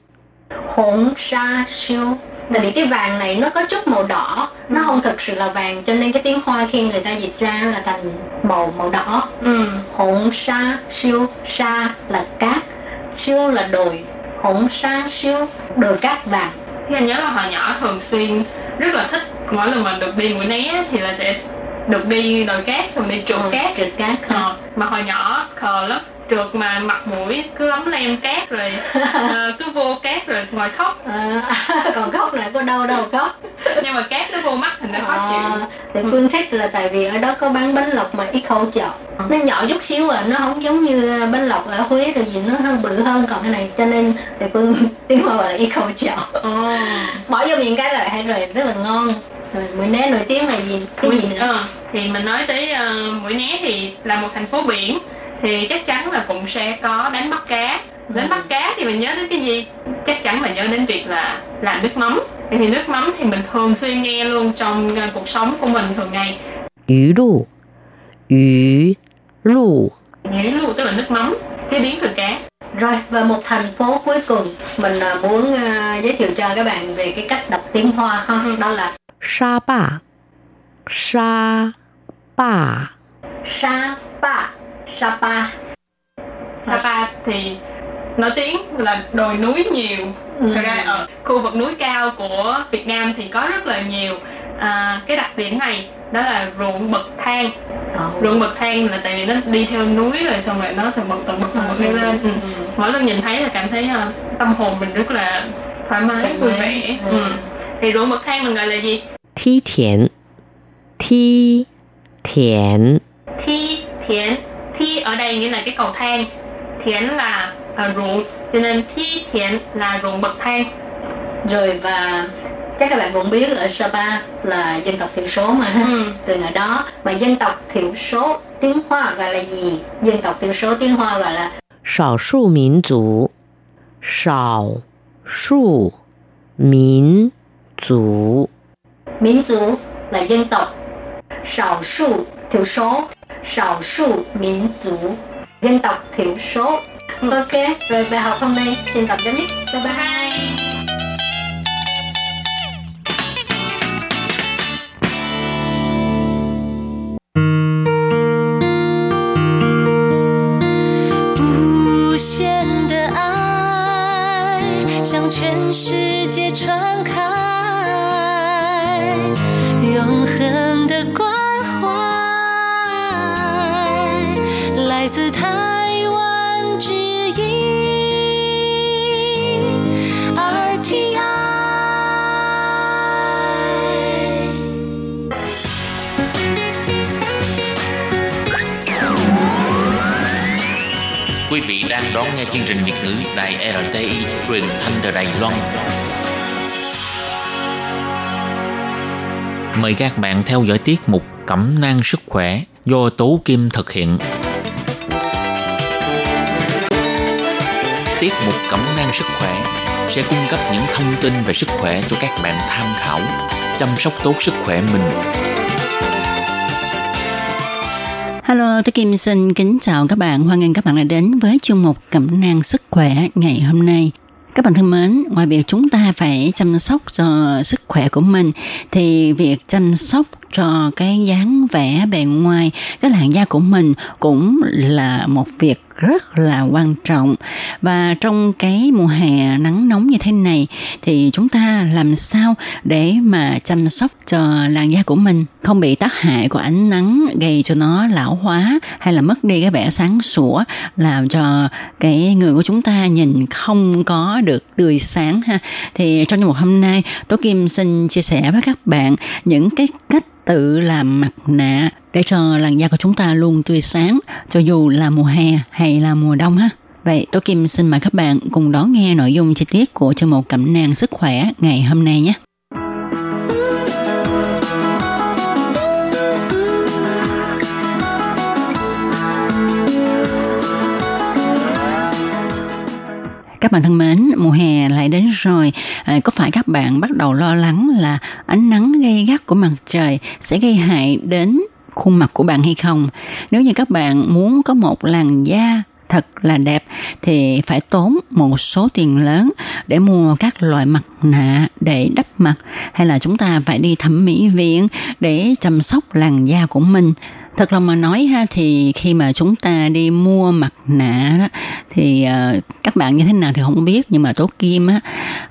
hồng sa châu tại vì cái vàng này nó có chút màu đỏ nó không thực sự là vàng cho nên cái tiếng Hoa khi người ta dịch ra là thành màu màu đỏ. Ừ. hỗn sa siêu sa là cát siêu là đồi hỗn sa siêu đồi cát vàng. Anh nhớ là hồi nhỏ thường xuyên rất là thích mỗi lần mà được đi mũi né thì là sẽ được đi đồi cát xong đi trượt Ừ, cát. trượt cát Ờ, mà hồi nhỏ khờ lắm trượt mà mặt mũi cứ lấm lem cát rồi ờ, cứ vô cát rồi ngồi khóc. À, còn khóc lại có đâu đâu khóc. Nhưng mà cát nó vô mắt thành nó khó à, chịu. thì phương thích là tại vì ở đó có bán bánh lọc mà ít khẩu chợ nó nhỏ chút xíu à nó không giống như bánh lọc ở Huế rồi gì nó hơi bự hơn còn cái này cho nên thì phương tiếng hoa gọi là ít khẩu chợ bỏ vô miệng cái là hay rồi rất là ngon. Rồi mũi né nổi tiếng là gì? Cái gì nữa Ờ, thì mình nói tới uh, mũi né thì là một thành phố biển thì chắc chắn là cũng sẽ có đánh bắt cá. Đánh bắt cá thì mình nhớ đến cái gì? Chắc chắn là nhớ đến việc là làm nước mắm. Thì nước mắm thì mình thường xuyên nghe luôn trong ờ, cuộc sống của mình thường ngày. Yu lụ. Yu lụ. Yu lụ tức là nước mắm chế biến từ cá. Rồi và một thành phố cuối cùng mình ờ, muốn ờ, giới thiệu cho các bạn về cái cách đọc tiếng Hoa không ừ. đó là Sa Ba Sa Ba Sa Ba Sapa. Sapa thì nổi tiếng là đồi núi nhiều. Ừ. thật ra ở khu vực núi cao của Việt Nam thì có rất là nhiều à, cái đặc điểm này đó là ruộng bậc thang. Ờ. Ruộng bậc thang là tại vì nó đi theo núi rồi xong rồi nó sẽ bậc từng bậc từng bậc lên ừ. ừ. mỗi lần nhìn thấy là cảm thấy ờ, tâm hồn mình rất là thoải mái vui vẻ. Ừ. ừ. thì ruộng bậc thang mình gọi là gì? Thi thiện. Thi thiện. Thi thiện. thi ở đây nghĩa là cái cầu thang thiện là à, ruộng cho nên thi thiện là ruộng bậc thang rồi và chắc các bạn cũng biết ở Sapa là dân tộc thiểu số mà ha Ừ. từ ở đó mà dân tộc thiểu số tiếng Hoa gọi là gì dân tộc thiểu số tiếng Hoa gọi là 少数民族，少数民族， 民族 là dân tộc 少数 thiểu số sầu su miễn chủ dân tộc thiểu số. Ok, rồi bài học hôm nay xin tập chấm dứt bye bye. Truyền thanh từ Đài Loan. Mời các bạn theo dõi tiết mục Cẩm nang sức khỏe do Tố Kim thực hiện. Tiết mục Cẩm nang sức khỏe sẽ cung cấp những thông tin về sức khỏe cho các bạn tham khảo, chăm sóc tốt sức khỏe mình. Hello, tôi Kim xin kính chào các bạn. Hoan nghênh các bạn đã đến với chương mục Cẩm nang sức khỏe ngày hôm nay. Các bạn thân mến, ngoài việc chúng ta phải chăm sóc cho sức khỏe của mình thì việc chăm sóc cho cái dáng vẻ bề ngoài, cái làn da của mình cũng là một việc rất là quan trọng. Và trong cái mùa hè nắng nóng như thế này, thì chúng ta làm sao để mà chăm sóc cho làn da của mình? Không bị tác hại của ánh nắng gây cho nó lão hóa hay là mất đi cái vẻ sáng sủa, làm cho cái người của chúng ta nhìn không có được tươi sáng ha? Thì trong một hôm nay, Tố Kim xin chia sẻ với các bạn những cái cách tự làm mặt nạ để cho làn da của chúng ta luôn tươi sáng, cho dù là mùa hè hay là mùa đông ha. Vậy Tố Kim xin mời các bạn cùng đón nghe nội dung chi tiết của chương mục cẩm nang sức khỏe ngày hôm nay nhé. Các bạn thân mến, mùa hè lại đến rồi. À, có phải các bạn bắt đầu lo lắng là ánh nắng gay gắt của mặt trời sẽ gây hại đến khuôn mặt của bạn hay không? Nếu như các bạn muốn có một làn da thật là đẹp thì phải tốn một số tiền lớn để mua các loại mặt nạ để đắp mặt hay là chúng ta phải đi thẩm mỹ viện để chăm sóc làn da của mình thật lòng mà nói ha thì khi mà chúng ta đi mua mặt nạ đó thì uh, các bạn như thế nào thì không biết nhưng mà tố kim á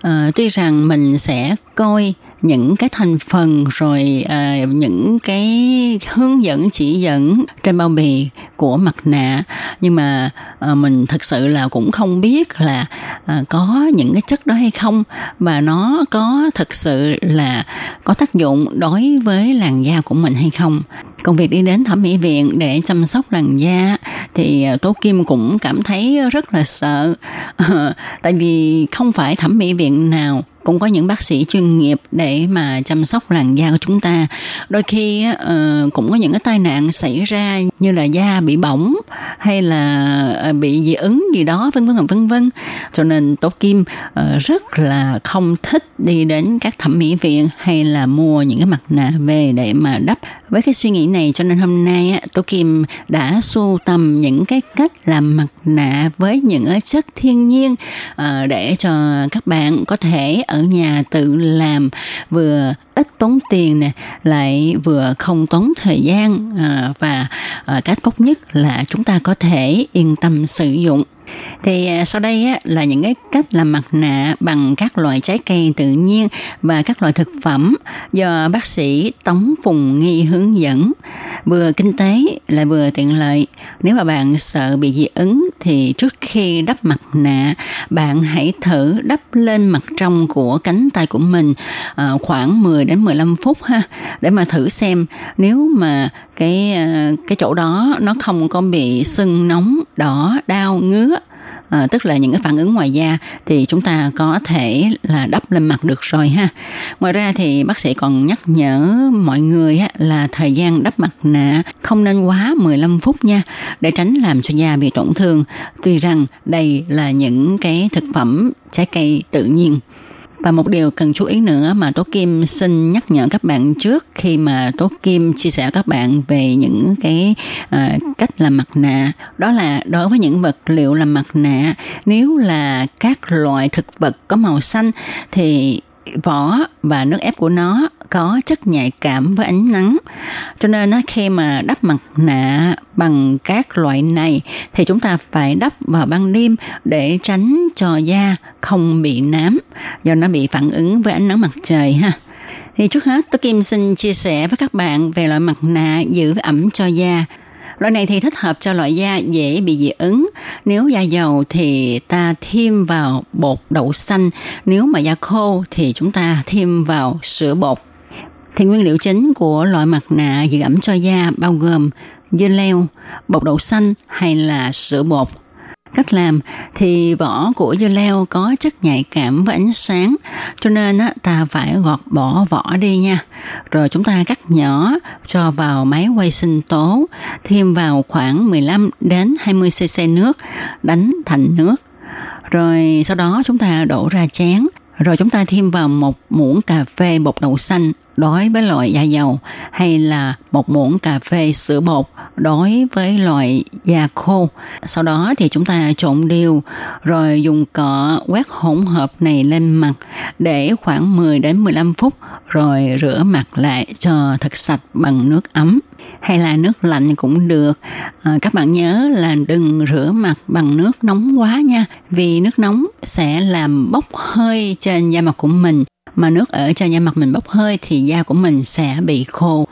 uh, tuy rằng mình sẽ coi những cái thành phần rồi à, những cái hướng dẫn chỉ dẫn trên bao bì của mặt nạ. Nhưng mà à, mình thực sự là cũng không biết là à, có những cái chất đó hay không. Và nó có thực sự là có tác dụng đối với làn da của mình hay không. Công việc đi đến thẩm mỹ viện để chăm sóc làn da thì à, tố kim cũng cảm thấy rất là sợ. Tại vì không phải thẩm mỹ viện nào cũng có những bác sĩ chuyên nghiệp để mà chăm sóc làn da của chúng ta. Đôi khi uh, cũng có những cái tai nạn xảy ra như là da bị bỏng hay là ờ, bị dị ứng gì đó vân vân vân vân. Cho nên tố kim uh, rất là không thích đi đến các thẩm mỹ viện hay là mua những cái mặt nạ về để mà đắp. Với cái suy nghĩ này cho nên hôm nay tôi Kim đã sưu tầm những cái cách làm mặt nạ với những chất thiên nhiên để cho các bạn có thể ở ở nhà tự làm, vừa ít tốn tiền nè, lại vừa không tốn thời gian à, và à, cách tốt nhất là chúng ta có thể yên tâm sử dụng thì à, sau đây á, là những cái cách làm mặt nạ bằng các loại trái cây tự nhiên và các loại thực phẩm do bác sĩ Tống Phùng Nghi hướng dẫn. Vừa kinh tế lại vừa tiện lợi. Nếu mà bạn sợ bị dị ứng thì trước khi đắp mặt nạ, bạn hãy thử đắp lên mặt trong của cánh tay của mình à, khoảng 10 đến 15 phút ha để mà thử xem nếu mà cái ờ, cái chỗ đó nó không có bị sưng nóng đỏ đau ngứa. À, tức là những cái phản ứng ngoài da thì chúng ta có thể là đắp lên mặt được rồi ha. Ngoài ra thì bác sĩ còn nhắc nhở mọi người á, là thời gian đắp mặt nạ không nên quá 15 phút nha để tránh làm cho da bị tổn thương. Tuy rằng đây là những cái thực phẩm trái cây tự nhiên và một điều cần chú ý nữa mà Tố Kim xin nhắc nhở các bạn trước khi mà Tố Kim chia sẻ các bạn về những cái uh, cách làm mặt nạ đó là đối với những vật liệu làm mặt nạ nếu là các loại thực vật có màu xanh thì vỏ và nước ép của nó có chất nhạy cảm với ánh nắng. Cho nên khi mà đắp mặt nạ bằng các loại này, thì chúng ta phải đắp vào ban đêm để tránh cho da không bị nám, do nó bị phản ứng với ánh nắng mặt trời ha. Thì trước hết, tôi Kim xin chia sẻ với các bạn về loại mặt nạ giữ ẩm cho da. Loại này thì thích hợp cho loại da dễ bị dị ứng. Nếu da dầu thì ta thêm vào bột đậu xanh. Nếu mà da khô thì chúng ta thêm vào sữa bột. Thì nguyên liệu chính của loại mặt nạ giữ ẩm cho da bao gồm dưa leo, bột đậu xanh hay là sữa bột. Cách làm thì vỏ của dưa leo có chất nhạy cảm với ánh sáng cho nên ta phải gọt bỏ vỏ đi nha. Rồi chúng ta cắt nhỏ cho vào máy quay sinh tố, thêm vào khoảng 15 đến 20 cc nước, đánh thành nước. Rồi sau đó chúng ta đổ ra chén, rồi chúng ta thêm vào một muỗng cà phê bột đậu xanh đối với loại da dầu hay là một muỗng cà phê sữa bột đối với loại da khô. Sau đó thì chúng ta trộn đều rồi dùng cọ quét hỗn hợp này lên mặt để khoảng 10 đến 15 phút rồi rửa mặt lại cho thật sạch bằng nước ấm hay là nước lạnh cũng được. À, các bạn nhớ là đừng rửa mặt bằng nước nóng quá nha, vì nước nóng sẽ làm bốc hơi trên da mặt của mình mà nước ở trên da mặt mình bốc hơi thì da của mình sẽ bị khô.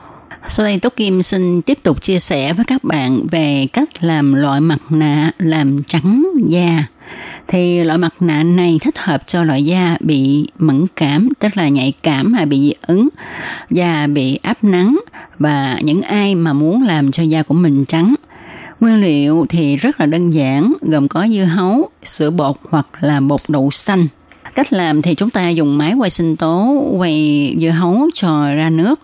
Sau đây Tốt Kim xin tiếp tục chia sẻ với các bạn về cách làm loại mặt nạ làm trắng da. Thì loại mặt nạ này thích hợp cho loại da bị mẫn cảm, tức là nhạy cảm hay bị dị ứng, da bị áp nắng và những ai mà muốn làm cho da của mình trắng. Nguyên liệu thì rất là đơn giản, gồm có dưa hấu, sữa bột hoặc là bột đậu xanh. Cách làm thì chúng ta dùng máy quay sinh tố quay dưa hấu cho ra nước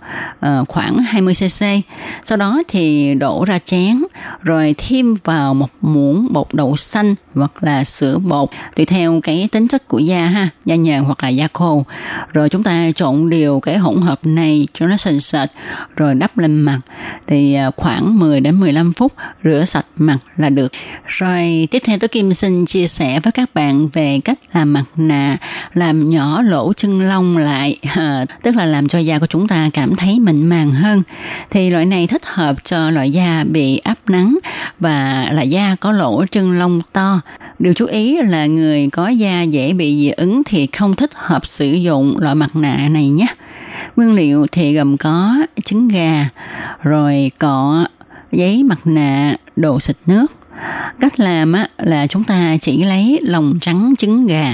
uh, khoảng 20cc. Sau đó thì đổ ra chén rồi thêm vào một muỗng bột đậu xanh hoặc là sữa bột tùy theo cái tính chất của da ha, da nhờn hoặc là da khô. Rồi chúng ta trộn đều cái hỗn hợp này cho nó sền sệt rồi đắp lên mặt thì ờ, khoảng 10 đến 15 phút rửa sạch mặt là được. Rồi tiếp theo tôi Kim xin chia sẻ với các bạn về cách làm mặt nạ làm nhỏ lỗ chân lông lại à, tức là làm cho da của chúng ta cảm thấy mịn màng hơn. Thì loại này thích hợp cho loại da bị áp nắng và là da có lỗ chân lông to. Điều chú ý là người có da dễ bị dị ứng thì không thích hợp sử dụng loại mặt nạ này nhé. Nguyên liệu thì gồm có trứng gà rồi cọ giấy mặt nạ đồ xịt nước. Cách làm á, là chúng ta chỉ lấy lòng trắng trứng gà,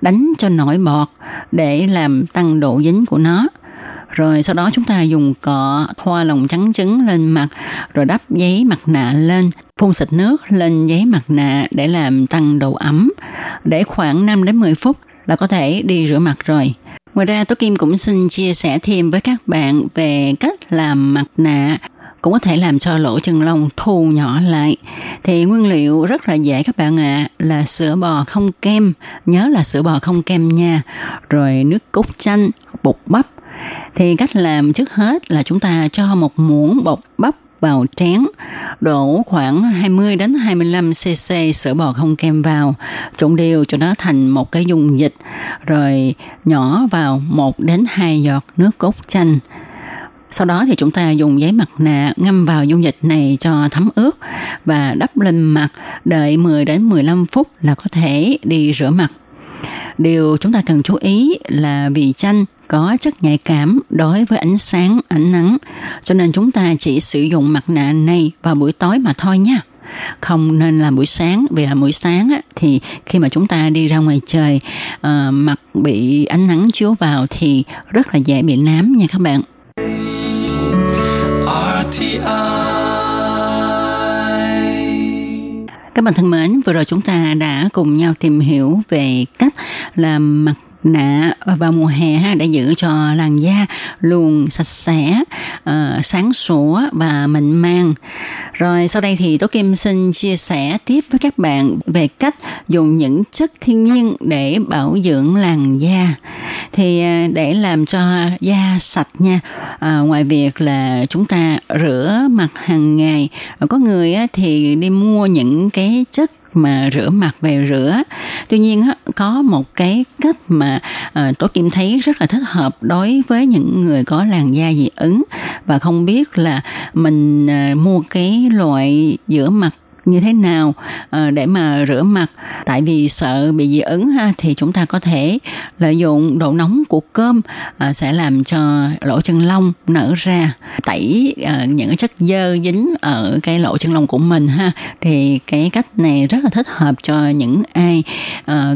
đánh cho nổi bọt để làm tăng độ dính của nó. Rồi sau đó chúng ta dùng cọ thoa lòng trắng trứng lên mặt, rồi đắp giấy mặt nạ lên, phun xịt nước lên giấy mặt nạ để làm tăng độ ấm. Để khoảng 5 đến 10 phút là có thể đi rửa mặt rồi. Ngoài ra, Tố Kim cũng xin chia sẻ thêm với các bạn về cách làm mặt nạ cũng có thể làm cho lỗ chân lông thu nhỏ lại. Thì nguyên liệu rất là dễ các bạn ạ, à, là sữa bò không kem, nhớ là sữa bò không kem nha, rồi nước cốt chanh, bột bắp. Thì cách làm trước hết là chúng ta cho một muỗng bột bắp vào chén, đổ khoảng 20 đến 25 cc sữa bò không kem vào, trộn đều cho nó thành một cái dung dịch, rồi nhỏ vào 1 đến 2 giọt nước cốt chanh. Sau đó thì chúng ta dùng giấy mặt nạ ngâm vào dung dịch này cho thấm ướt và đắp lên mặt đợi 10 đến 15 phút là có thể đi rửa mặt. Điều chúng ta cần chú ý là vì chanh có chất nhạy cảm đối với ánh sáng, ánh nắng, cho nên chúng ta chỉ sử dụng mặt nạ này vào buổi tối mà thôi nha không nên là buổi sáng vì là buổi sáng á, thì khi mà chúng ta đi ra ngoài trời uh, mặt bị ánh nắng chiếu vào thì rất là dễ bị nám nha các bạn các bạn thân mến, vừa rồi chúng ta đã cùng nhau tìm hiểu về cách làm mặt nạ ờ, vào mùa hè ha để giữ cho làn da luôn sạch sẽ uh, sáng sủa và mịn màng. Rồi sau đây thì tố kim xin chia sẻ tiếp với các bạn về cách dùng những chất thiên nhiên để bảo dưỡng làn da. Thì ờ, để làm cho da sạch nha à, ngoài việc là chúng ta rửa mặt hàng ngày có người thì đi mua những cái chất mà rửa mặt về rửa. Tuy nhiên có một cái cách mà ờ, tổ kim thấy rất là thích hợp đối với những người có làn da dị ứng. Và không biết là mình ờ, mua cái loại rửa mặt như thế nào ờ, để mà rửa mặt. Tại vì sợ bị dị ứng ha, thì chúng ta có thể lợi dụng độ nóng của cơm ờ, sẽ làm cho lỗ chân lông nở ra, tẩy ờ, những chất dơ dính ở cái lỗ chân lông của mình ha. Thì cái cách này rất là thích hợp cho những ai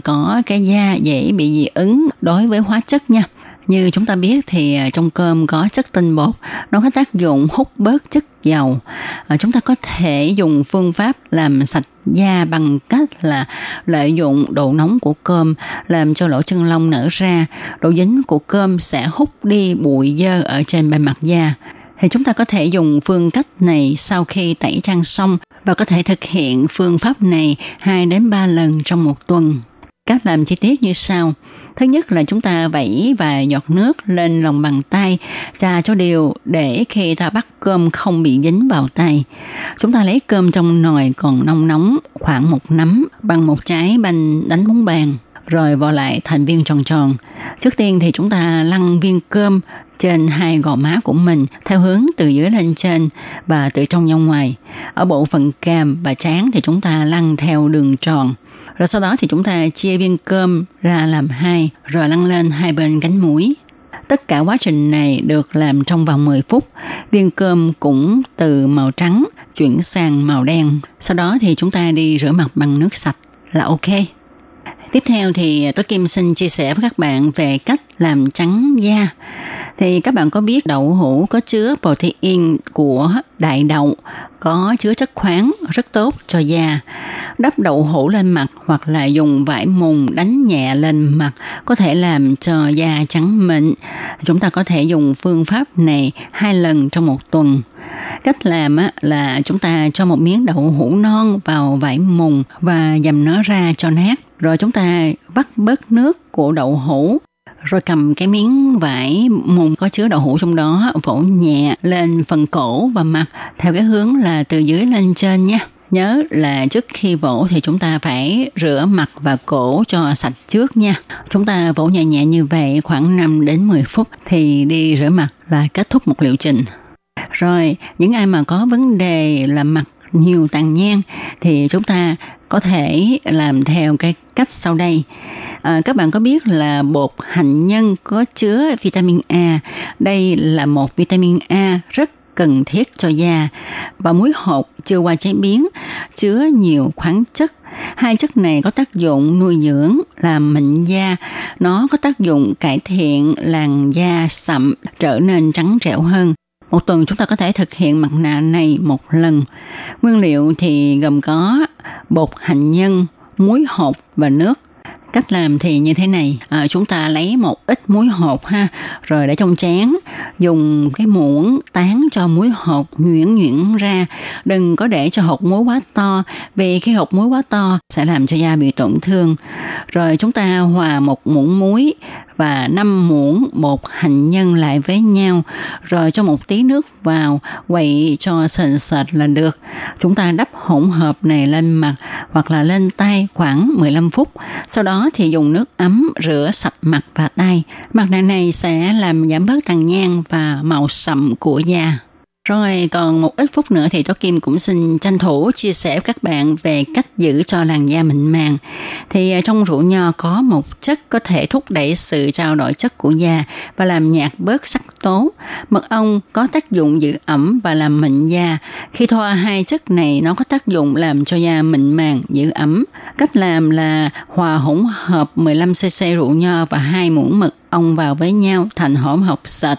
có cái da dễ bị dị ứng đối với hóa chất nha như chúng ta biết thì à, trong cơm có chất tinh bột, nó có tác dụng hút bớt chất dầu. À, chúng ta có thể dùng phương pháp làm sạch da bằng cách là lợi dụng độ nóng của cơm làm cho lỗ chân lông nở ra. Độ dính của cơm sẽ hút đi bụi dơ ở trên bề mặt da thì chúng ta có thể dùng phương cách này sau khi tẩy trang xong và có thể thực hiện phương pháp này 2 đến 3 lần trong một tuần. Cách làm chi tiết như sau. Thứ nhất là chúng ta vẩy vài giọt nước lên lòng bàn tay, ra cho đều để khi ta bắt cơm không bị dính vào tay. Chúng ta lấy cơm trong nồi còn nóng nóng khoảng một nắm bằng một trái banh đánh bóng bàn rồi vò lại thành viên tròn tròn. Trước tiên thì chúng ta lăn viên cơm trên hai gò má của mình theo hướng từ dưới lên trên và từ trong ra ngoài. Ở bộ phận cam và trán thì chúng ta lăn theo đường tròn. Rồi sau đó thì chúng ta chia viên cơm ra làm hai, rồi lăn lên hai bên cánh mũi. Tất cả quá trình này được làm trong vòng 10 phút. Viên cơm cũng từ màu trắng chuyển sang màu đen. Sau đó thì chúng ta đi rửa mặt bằng nước sạch là ok. Tiếp theo thì tôi Kim xin chia sẻ với các bạn về cách làm trắng da. Thì các bạn có biết đậu hũ có chứa protein của đại đậu, có chứa chất khoáng rất tốt cho da. Đắp đậu hũ lên mặt hoặc là dùng vải mùng đánh nhẹ lên mặt có thể làm cho da trắng mịn. Chúng ta có thể dùng phương pháp này hai lần trong một tuần. Cách làm là chúng ta cho một miếng đậu hũ non vào vải mùng và dầm nó ra cho nát. Rồi chúng ta vắt bớt nước của đậu hũ rồi cầm cái miếng vải mùng có chứa đậu hũ trong đó vỗ nhẹ lên phần cổ và mặt theo cái hướng là từ dưới lên trên nha nhớ là trước khi vỗ thì chúng ta phải rửa mặt và cổ cho sạch trước nha. Chúng ta vỗ nhẹ nhẹ như vậy khoảng 5 đến 10 phút thì đi rửa mặt là kết thúc một liệu trình. Rồi, những ai mà có vấn đề là mặt nhiều tàn nhang thì chúng ta có thể làm theo cái cách sau đây. À, các bạn có biết là bột hạnh nhân có chứa vitamin A. Đây là một vitamin A rất cần thiết cho da và muối hột chưa qua chế biến chứa nhiều khoáng chất hai chất này có tác dụng nuôi dưỡng làm mịn da nó có tác dụng cải thiện làn da sậm trở nên trắng trẻo hơn một tuần chúng ta có thể thực hiện mặt nạ này một lần. Nguyên liệu thì gồm có bột hạnh nhân, muối hột và nước. Cách làm thì như thế này, à, chúng ta lấy một ít muối hột ha, rồi để trong chén, dùng cái muỗng tán cho muối hột nhuyễn nhuyễn ra, đừng có để cho hột muối quá to, vì khi hột muối quá to sẽ làm cho da bị tổn thương. Rồi chúng ta hòa một muỗng muối và 5 muỗng bột hành nhân lại với nhau, rồi cho một tí nước vào, quậy cho sền sệt là được. Chúng ta đắp hỗn hợp này lên mặt hoặc là lên tay khoảng 15 phút. Sau đó thì dùng nước ấm rửa sạch mặt và tay. Mặt nạ này sẽ làm giảm bớt tàn nhang và màu sậm của da. Rồi còn một ít phút nữa thì Tố Kim cũng xin tranh thủ chia sẻ với các bạn về cách giữ cho làn da mịn màng. Thì à, trong rượu nho có một chất có thể thúc đẩy sự trao đổi chất của da và làm nhạt bớt sắc tố. Mật ong có tác dụng giữ ẩm và làm mịn da. Khi thoa hai chất này nó có tác dụng làm cho da mịn màng, giữ ẩm. Cách làm là hòa hỗn hợp 15cc rượu nho và hai muỗng mật ong vào với nhau thành hỗn hợp sệt.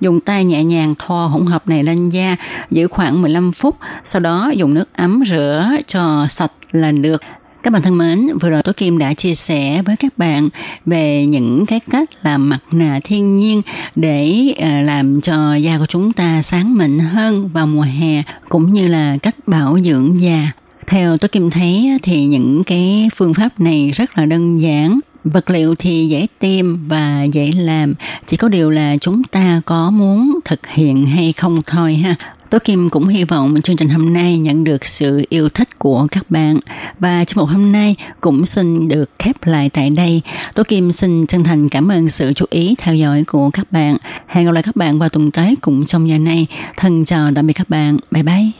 Dùng tay nhẹ nhàng thoa hỗn hợp này lên da, giữ khoảng 15 phút, sau đó dùng nước ấm rửa cho sạch là được. Các bạn thân mến, vừa rồi Tố Kim đã chia sẻ với các bạn về những cái cách làm mặt nạ thiên nhiên để ờ, làm cho da của chúng ta sáng mịn hơn vào mùa hè cũng như là cách bảo dưỡng da. Theo tôi Kim thấy thì những cái phương pháp này rất là đơn giản Vật liệu thì dễ tìm và dễ làm, chỉ có điều là chúng ta có muốn thực hiện hay không thôi ha. Tố Kim cũng hy vọng chương trình hôm nay nhận được sự yêu thích của các bạn và chương mục hôm nay cũng xin được khép lại tại đây. Tố Kim xin chân thành cảm ơn sự chú ý theo dõi của các bạn. Hẹn gặp lại các bạn vào tuần tới cũng trong giờ này. Thân chào tạm biệt các bạn. Bye bye.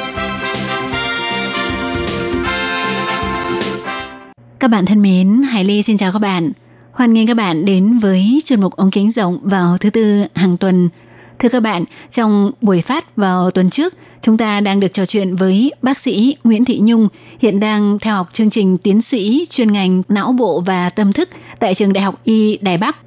Các bạn thân mến, Hải Ly xin chào các bạn. Hoan nghênh các bạn đến với chuyên mục ống kính rộng vào thứ tư hàng tuần. Thưa các bạn, trong buổi phát vào tuần trước, chúng ta đang được trò chuyện với bác sĩ Nguyễn Thị Nhung, hiện đang theo học chương trình tiến sĩ chuyên ngành não bộ và tâm thức tại trường Đại học Y Đài Bắc.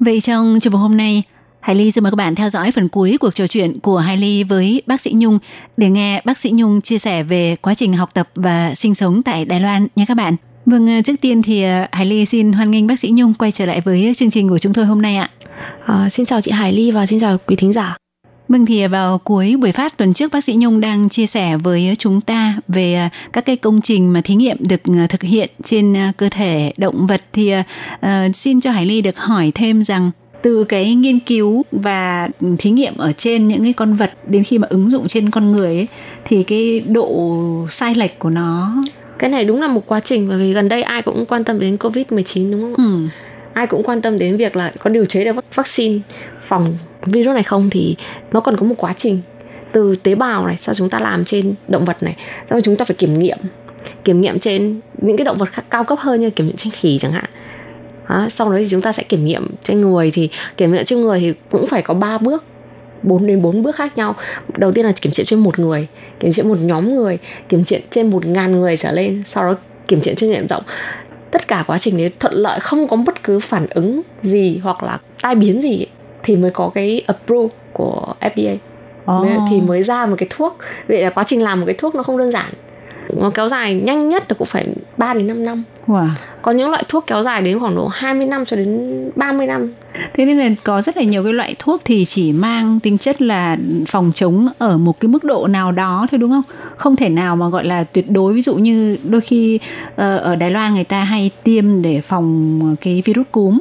Vậy trong chuyên mục hôm nay, Hải Ly xin mời các bạn theo dõi phần cuối cuộc trò chuyện của Hải Ly với bác sĩ Nhung để nghe bác sĩ Nhung chia sẻ về quá trình học tập và sinh sống tại Đài Loan nha các bạn. Vâng, trước tiên thì Hải Ly xin hoan nghênh bác sĩ Nhung quay trở lại với chương trình của chúng tôi hôm nay ạ. À, xin chào chị Hải Ly và xin chào quý thính giả. Vâng thì vào cuối buổi phát tuần trước bác sĩ Nhung đang chia sẻ với chúng ta về các cái công trình mà thí nghiệm được thực hiện trên cơ thể động vật thì uh, xin cho Hải Ly được hỏi thêm rằng từ cái nghiên cứu và thí nghiệm ở trên những cái con vật đến khi mà ứng dụng trên con người ấy, thì cái độ sai lệch của nó cái này đúng là một quá trình bởi vì gần đây ai cũng quan tâm đến covid 19 đúng không ừ. ai cũng quan tâm đến việc là có điều chế được vaccine phòng virus này không thì nó còn có một quá trình. Từ tế bào này sau chúng ta làm trên động vật này sau chúng ta phải kiểm nghiệm. Kiểm nghiệm trên những cái động vật khác cao cấp hơn như kiểm nghiệm trên khỉ chẳng hạn. Đó, sau đó thì chúng ta sẽ kiểm nghiệm trên người thì kiểm nghiệm trên người thì cũng phải có 3 bước 4 đến 4 bước khác nhau. Đầu tiên là kiểm nghiệm trên một người kiểm nghiệm một nhóm người kiểm nghiệm trên một ngàn người trở lên sau đó kiểm nghiệm trên diện rộng. Tất cả quá trình đấy thuận lợi không có bất cứ phản ứng gì hoặc là tai biến gì thì mới có cái approve của FDA oh. thì mới ra một cái thuốc. Vậy là quá trình làm một cái thuốc nó không đơn giản nó kéo dài nhanh nhất là cũng phải 3 đến 5 năm. Wow. có những loại thuốc kéo dài đến khoảng độ 20 năm cho đến 30 năm. Thế nên là có rất là nhiều cái loại thuốc thì chỉ mang tính chất là phòng chống ở một cái mức độ nào đó thôi đúng không? Không thể nào mà gọi là tuyệt đối. Ví dụ như đôi khi uh, ở Đài Loan người ta hay tiêm để phòng cái virus cúm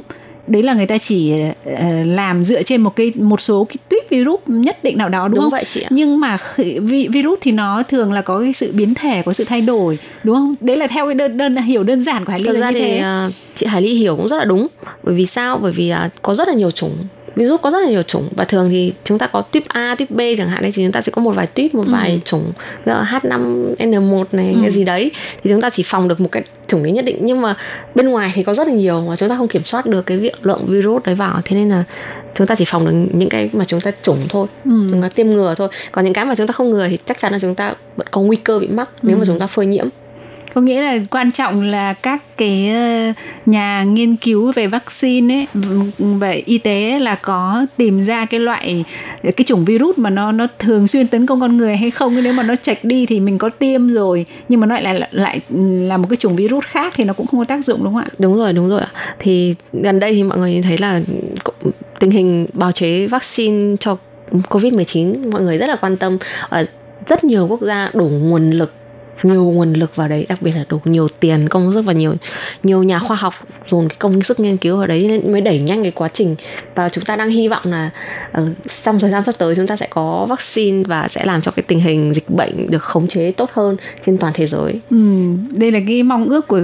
đấy là người ta chỉ uh, làm dựa trên một cái một số cái tuyết virus nhất định nào đó đúng, đúng không? vậy chị ạ. Nhưng mà vi, virus thì nó thường là có cái sự biến thể, có sự thay đổi, đúng không? Đấy là theo cái đơn đơn hiểu đơn giản của Hải Ly Thực là ra như thì thế. Uh, chị Hải Ly hiểu cũng rất là đúng. Bởi vì sao? Bởi vì uh, có rất là nhiều chủng virus có rất là nhiều chủng và thường thì chúng ta có tuyếp A, tuyếp B chẳng hạn đấy thì chúng ta sẽ có một vài tuyếp, một vài ừ. chủng H5N1 này ừ. cái gì đấy thì chúng ta chỉ phòng được một cái chủng đấy nhất định nhưng mà bên ngoài thì có rất là nhiều mà chúng ta không kiểm soát được cái việc lượng virus đấy vào thế nên là chúng ta chỉ phòng được những cái mà chúng ta chủng thôi ừ. chúng ta tiêm ngừa thôi còn những cái mà chúng ta không ngừa thì chắc chắn là chúng ta vẫn có nguy cơ bị mắc ừ. nếu mà chúng ta phơi nhiễm có nghĩa là quan trọng là các cái ờ, nhà nghiên cứu về vaccine ấy và y tế là có tìm ra cái loại ờ, cái chủng virus mà nó nó thường xuyên tấn công con người hay không. Nếu mà nó chạch đi thì mình có tiêm rồi nhưng mà nó lại là, lại là một cái chủng virus khác thì nó cũng không có tác dụng đúng không ạ? Đúng rồi đúng rồi thì gần đây thì mọi người thấy là tình hình bào chế vaccine cho covid 19 mọi người rất là quan tâm. Ở rất nhiều quốc gia đủ nguồn lực nhiều nguồn lực vào đấy đặc biệt là đủ nhiều tiền công sức và nhiều nhiều nhà khoa học dồn cái công sức nghiên cứu vào đấy nên mới đẩy nhanh cái quá trình và chúng ta đang hy vọng là uh, trong thời gian sắp tới chúng ta sẽ có vaccine và sẽ làm cho cái tình hình dịch bệnh được khống chế tốt hơn trên toàn thế giới. Ừ, đây là cái mong ước của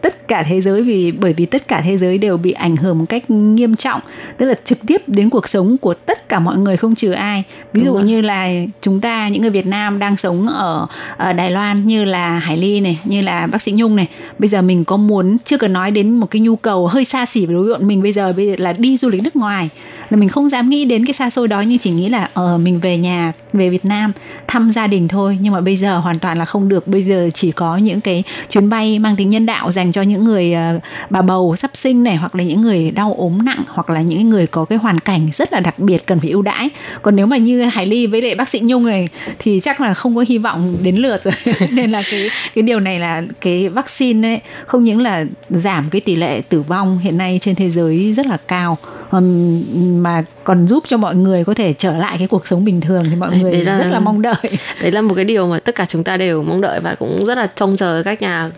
tất cả thế giới vì bởi vì tất cả thế giới đều bị ảnh hưởng một cách nghiêm trọng, tức là trực tiếp đến cuộc sống của tất cả mọi người không trừ ai. Ví dụ như là chúng ta những người Việt Nam đang sống ở, ở Đài Loan như là Hải Ly này, như là bác sĩ Nhung này. Bây giờ mình có muốn chưa cần nói đến một cái nhu cầu hơi xa xỉ với đối bọn mình bây giờ bây giờ là đi du lịch nước ngoài là mình không dám nghĩ đến cái xa xôi đó nhưng chỉ nghĩ là ờ mình về nhà về Việt Nam thăm gia đình thôi. Nhưng mà bây giờ hoàn toàn là không được. Bây giờ chỉ có những cái chuyến bay mang tính nhân đạo dành cho những người uh, bà bầu sắp sinh này hoặc là những người đau ốm nặng hoặc là những người có cái hoàn cảnh rất là đặc biệt cần phải ưu đãi. Còn nếu mà như Hải Ly với lại bác sĩ Nhung này thì chắc là không có hy vọng đến lượt rồi. Nên là cái cái điều này là cái vaccine ấy không những là giảm cái tỷ lệ tử vong hiện nay trên thế giới rất là cao mà còn giúp cho mọi người có thể trở lại cái cuộc sống bình thường thì mọi Đấy, người đấy là- rất là mong đợi. đấy là một cái điều mà tất cả chúng ta đều mong đợi và cũng rất là trông chờ các nhà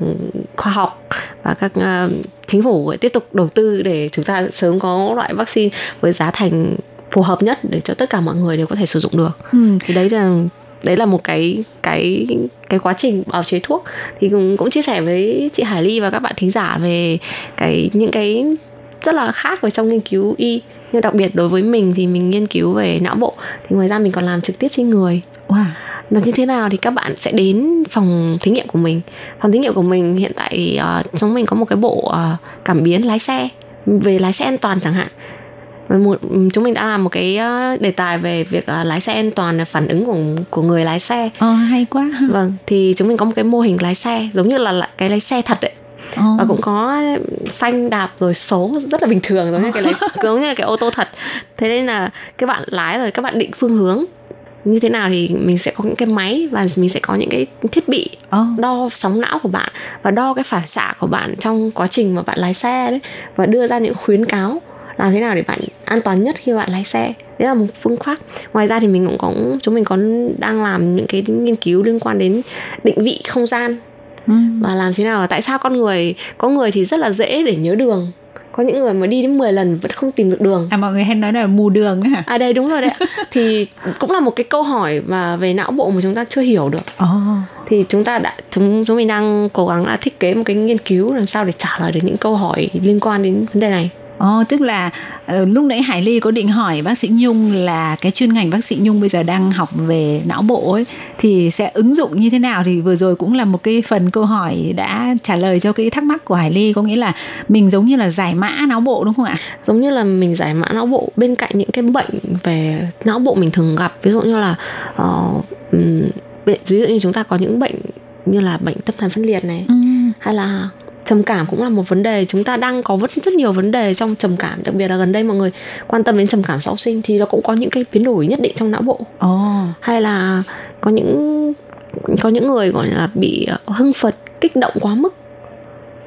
khoa học và các ờ, chính phủ tiếp tục đầu tư để chúng ta sớm có loại vaccine với giá thành phù hợp nhất để cho tất cả mọi người đều có thể sử dụng được. Ừm. thì đấy là đấy là một cái cái cái quá trình bào chế thuốc. Thì cũng cũng chia sẻ với chị Hải Ly và các bạn thính giả về cái những cái rất là khác ở trong nghiên cứu y nhưng đặc biệt đối với mình thì mình nghiên cứu về não bộ thì ngoài ra mình còn làm trực tiếp trên người. Wow. Là như thế nào thì các bạn sẽ đến phòng thí nghiệm của mình. Phòng thí nghiệm của mình hiện tại thì uh, chúng mình có một cái bộ uh, cảm biến lái xe về lái xe an toàn chẳng hạn. Một, chúng mình đã làm một cái uh, đề tài về việc uh, lái xe an toàn là phản ứng của của người lái xe. Ờ, hay quá. Vâng thì chúng mình có một cái mô hình lái xe giống như là là cái lái xe thật đấy Ờ. và cũng có phanh đạp rồi số rất là bình thường giống như cái lái, giống như cái ô tô thật. Thế nên là các bạn lái rồi các bạn định phương hướng như thế nào thì mình sẽ có những cái máy và mình sẽ có những cái thiết bị Ờ. đo sóng não của bạn và đo cái phản xạ của bạn trong quá trình mà bạn lái xe đấy và đưa ra những khuyến cáo làm thế nào để bạn an toàn nhất khi bạn lái xe. Đấy là một phương pháp. Ngoài ra thì mình cũng có chúng mình có đang làm những cái nghiên cứu liên quan đến định vị không gian và làm thế nào tại sao con người có người thì rất là dễ để nhớ đường. Có những người mà đi đến 10 lần vẫn không tìm được đường. À mọi người hay nói là mù đường ấy hả? À đây đúng rồi đấy thì cũng là một cái câu hỏi mà về não bộ mà chúng ta chưa hiểu được. Ồ. thì chúng ta đã chúng chúng mình đang cố gắng là thiết kế một cái nghiên cứu làm sao để trả lời được những câu hỏi liên quan đến vấn đề này Ồ, tức là ờ, lúc nãy Hải Ly có định hỏi bác sĩ Nhung là cái chuyên ngành bác sĩ Nhung bây giờ đang học về não bộ ấy thì sẽ ứng dụng như thế nào thì vừa rồi cũng là một cái phần câu hỏi đã trả lời cho cái thắc mắc của Hải Ly có nghĩa là mình giống như là giải mã não bộ đúng không ạ? giống như là mình giải mã não bộ bên cạnh những cái bệnh về não bộ mình thường gặp ví dụ như là uh, ví dụ như chúng ta có những bệnh như là bệnh tâm thần phân liệt này Ừ. hay là trầm cảm cũng là một vấn đề chúng ta đang có rất rất nhiều vấn đề trong trầm cảm đặc biệt là gần đây mọi người quan tâm đến trầm cảm sau sinh thì nó cũng có những cái biến đổi nhất định trong não bộ Ồ. hay là có những có những người gọi là bị hưng phấn kích động quá mức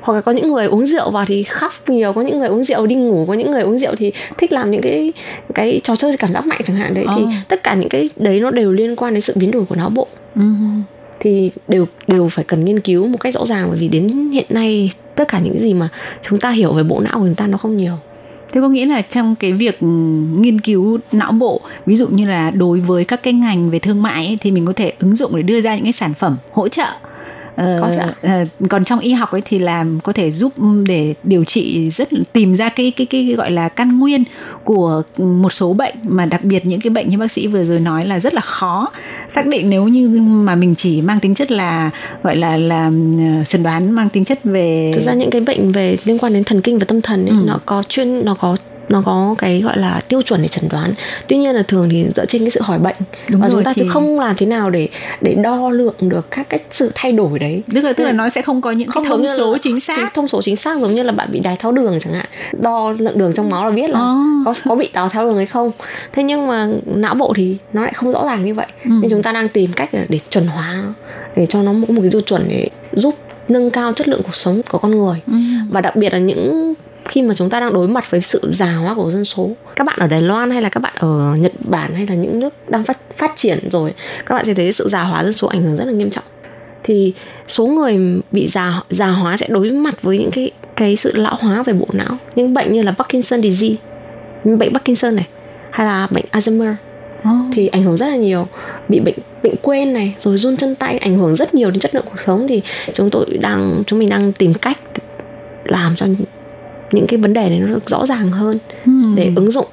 hoặc là có những người uống rượu vào thì khóc nhiều có những người uống rượu đi ngủ có những người uống rượu thì thích làm những cái cái trò chơi cảm giác mạnh chẳng hạn đấy thì Ờ. tất cả những cái đấy nó đều liên quan đến sự biến đổi của não bộ Ừ thì đều đều phải cần nghiên cứu một cách rõ ràng bởi vì đến hiện nay tất cả những cái gì mà chúng ta hiểu về bộ não của chúng ta nó không nhiều Thế có nghĩa là trong cái việc nghiên cứu não bộ, ví dụ như là đối với các cái ngành về thương mại ấy, thì mình có thể ứng dụng để đưa ra những cái sản phẩm hỗ trợ. Ờ, Có chứ ờ, còn trong y học ấy thì làm có thể giúp để điều trị rất tìm ra cái cái cái gọi là căn nguyên của một số bệnh mà đặc biệt những cái bệnh như bác sĩ vừa rồi nói là rất là khó xác định nếu như mà mình chỉ mang tính chất là gọi là là ờ, chẩn đoán mang tính chất về thực ra những cái bệnh về liên quan đến thần kinh và tâm thần ấy, Ừ. nó có chuyên nó có nó có cái gọi là tiêu chuẩn để chẩn đoán. Tuy nhiên là thường thì dựa trên cái sự hỏi bệnh. Đúng và rồi, chúng ta thì- thì không làm thế nào để để đo lượng được các cái sự thay đổi đấy. Tức là tức là nó sẽ không có những cái giống thông như là- số chính xác. thông số chính xác giống như là bạn bị đái tháo đường chẳng hạn. Đo lượng đường trong máu là biết là Ờ. có có bị đái tháo đường hay không. Thế nhưng mà não bộ thì nó lại không rõ ràng như vậy. Ừ. nên chúng ta đang tìm cách để, để chuẩn hóa nó để cho nó có một cái tiêu chuẩn để giúp nâng cao chất lượng cuộc sống của con người. Ừ. và đặc biệt là những khi mà chúng ta đang đối mặt với sự già hóa của dân số các bạn ở Đài Loan hay là các bạn ở Nhật Bản hay là những nước đang phát phát triển rồi các bạn sẽ thấy sự già hóa dân số ảnh hưởng rất là nghiêm trọng. Thì số người bị già già hóa sẽ đối mặt với những cái cái sự lão hóa về bộ não. Những bệnh như là Parkinson disease bệnh Parkinson này hay là bệnh Alzheimer thì ảnh hưởng rất là nhiều. Bị bệnh bệnh quên này rồi run chân tay ảnh hưởng rất nhiều đến chất lượng cuộc sống. Thì chúng tôi đang chúng mình đang tìm cách làm cho những cái vấn đề này nó được rõ ràng hơn Ừ. để ứng dụng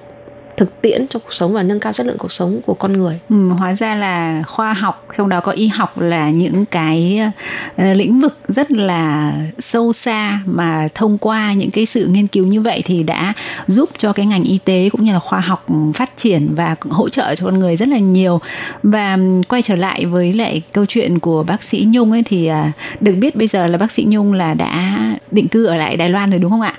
thực tiễn cho cuộc sống và nâng cao chất lượng cuộc sống của con người Ừ, hóa ra là khoa học trong đó có y học là những cái ờ, lĩnh vực rất là sâu xa mà thông qua những cái sự nghiên cứu như vậy thì đã giúp cho cái ngành y tế cũng như là khoa học phát triển và hỗ trợ cho con người rất là nhiều và quay trở lại với lại câu chuyện của bác sĩ Nhung ấy thì à, được biết bây giờ là bác sĩ Nhung là đã định cư ở lại Đài Loan rồi đúng không ạ?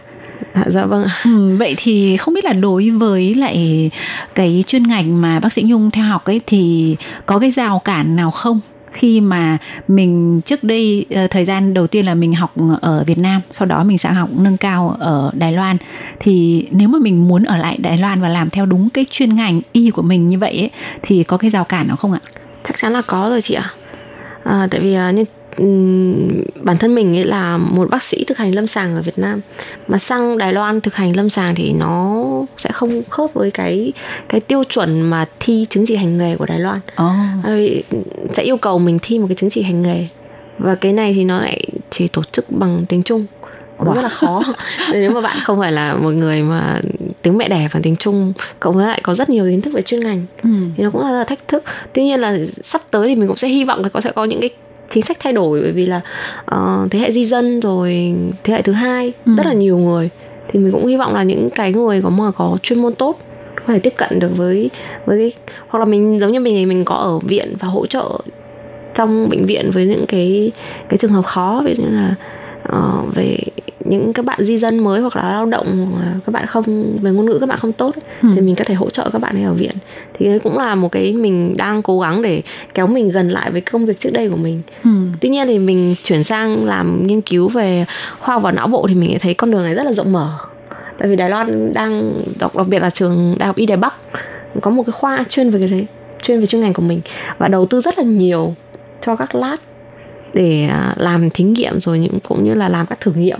À, dạ vâng ạ. Ừ, vậy thì không biết là đối với lại cái chuyên ngành mà bác sĩ Nhung theo học ấy thì có cái rào cản nào không khi mà mình trước đây ờ, thời gian đầu tiên là mình học ở Việt Nam sau đó mình sang học nâng cao ở Đài Loan thì nếu mà mình muốn ở lại Đài Loan và làm theo đúng cái chuyên ngành y của mình như vậy ấy, thì có cái rào cản nào không ạ? chắc chắn là có rồi chị ạ à, tại vì à, như bản thân mình ấy là một bác sĩ thực hành lâm sàng ở Việt Nam. Mà sang Đài Loan thực hành lâm sàng thì nó sẽ không khớp với cái cái tiêu chuẩn mà thi chứng chỉ hành nghề của Đài Loan. Oh. Sẽ yêu cầu mình thi một cái chứng chỉ hành nghề. Và cái này thì nó lại chỉ tổ chức bằng tiếng Trung. Cũng rất là khó. Nếu mà bạn không phải là một người mà tiếng mẹ đẻ và tiếng Trung cộng với lại có rất nhiều kiến thức về chuyên ngành Ừ. thì nó cũng là, rất là thách thức. Tuy nhiên là sắp tới thì mình cũng sẽ hy vọng là có sẽ có những cái chính sách thay đổi bởi vì là ờ, thế hệ di dân rồi thế hệ thứ hai Ừ. rất là nhiều người thì mình cũng hy vọng là những cái người có mà có chuyên môn tốt có thể tiếp cận được với với cái, hoặc là mình giống như mình thì mình có ở viện và hỗ trợ trong bệnh viện với những cái cái trường hợp khó ví dụ như là ờ, về những các bạn di dân mới hoặc là lao động hoặc là các bạn không về ngôn ngữ các bạn không tốt ấy, Ừ. thì mình có thể hỗ trợ các bạn ấy ở viện thì đấy cũng là một cái mình đang cố gắng để kéo mình gần lại với công việc trước đây của mình Ừ. tuy nhiên thì mình chuyển sang làm nghiên cứu về khoa học và não bộ thì mình lại thấy con đường này rất là rộng mở tại vì Đài Loan đang đặc, đặc biệt là trường Đại học Y Đài Bắc có một cái khoa chuyên về cái đấy chuyên về chuyên ngành của mình và đầu tư rất là nhiều cho các lab để à, làm thí nghiệm rồi những cũng như là làm các thử nghiệm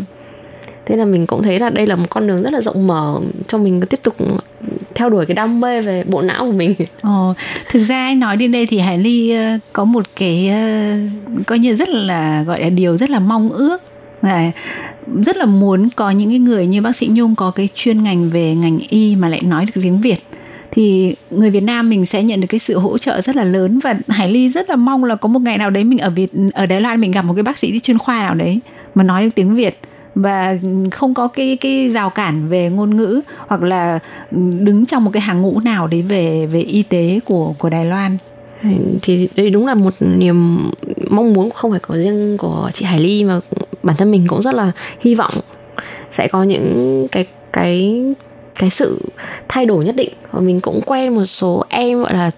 thế là mình cũng thấy là đây là một con đường rất là rộng mở cho mình tiếp tục theo đuổi cái đam mê về bộ não của mình. Ồ, thực ra anh nói đến đây thì Hải Ly ờ, có một cái ờ, coi như rất là gọi là điều rất là mong ước. Là rất là muốn có những cái người như bác sĩ Nhung có cái chuyên ngành về ngành y mà lại nói được tiếng Việt. Thì người Việt Nam mình sẽ nhận được cái sự hỗ trợ rất là lớn và Hải Ly rất là mong là có một ngày nào đấy mình ở Việt ở Đài Loan mình gặp một cái bác sĩ chuyên khoa nào đấy mà nói được tiếng Việt và không có cái cái rào cản về ngôn ngữ hoặc là đứng trong một cái hàng ngũ nào đấy về về y tế của của Đài Loan. thì đây đúng là một niềm mong muốn không phải của riêng của chị Hải Ly mà bản thân mình cũng rất là hy vọng sẽ có những cái cái cái sự thay đổi nhất định và mình cũng quen một số em gọi là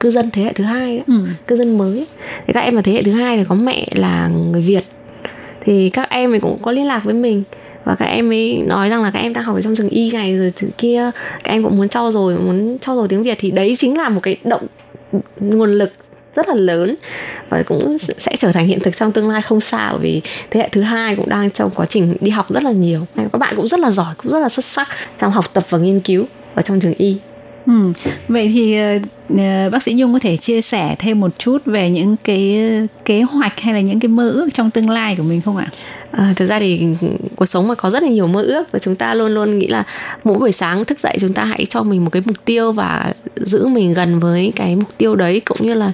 cư dân thế hệ thứ hai đó, Ừ. cư dân mới thì các em là thế hệ thứ hai thì có mẹ là người Việt thì các em ấy cũng có liên lạc với mình. Và các em ấy nói rằng là các em đang học ở trong trường y này rồi trường kia, các em cũng muốn trau dồi, muốn trau dồi tiếng Việt. Thì đấy chính là một cái động, nguồn lực rất là lớn và cũng sẽ trở thành hiện thực trong tương lai không xa, bởi vì thế hệ thứ hai cũng đang trong quá trình đi học rất là nhiều. Các bạn cũng rất là giỏi, cũng rất là xuất sắc trong học tập và nghiên cứu ở trong trường y. Ừ. Vậy thì uh, bác sĩ Nhung có thể chia sẻ thêm một chút về những cái ờ, kế hoạch hay là những cái mơ ước trong tương lai của mình không ạ? À, thực ra thì cuộc sống mà có rất là nhiều mơ ước và chúng ta luôn luôn nghĩ là mỗi buổi sáng thức dậy chúng ta hãy cho mình một cái mục tiêu và giữ mình gần với cái mục tiêu đấy cũng như là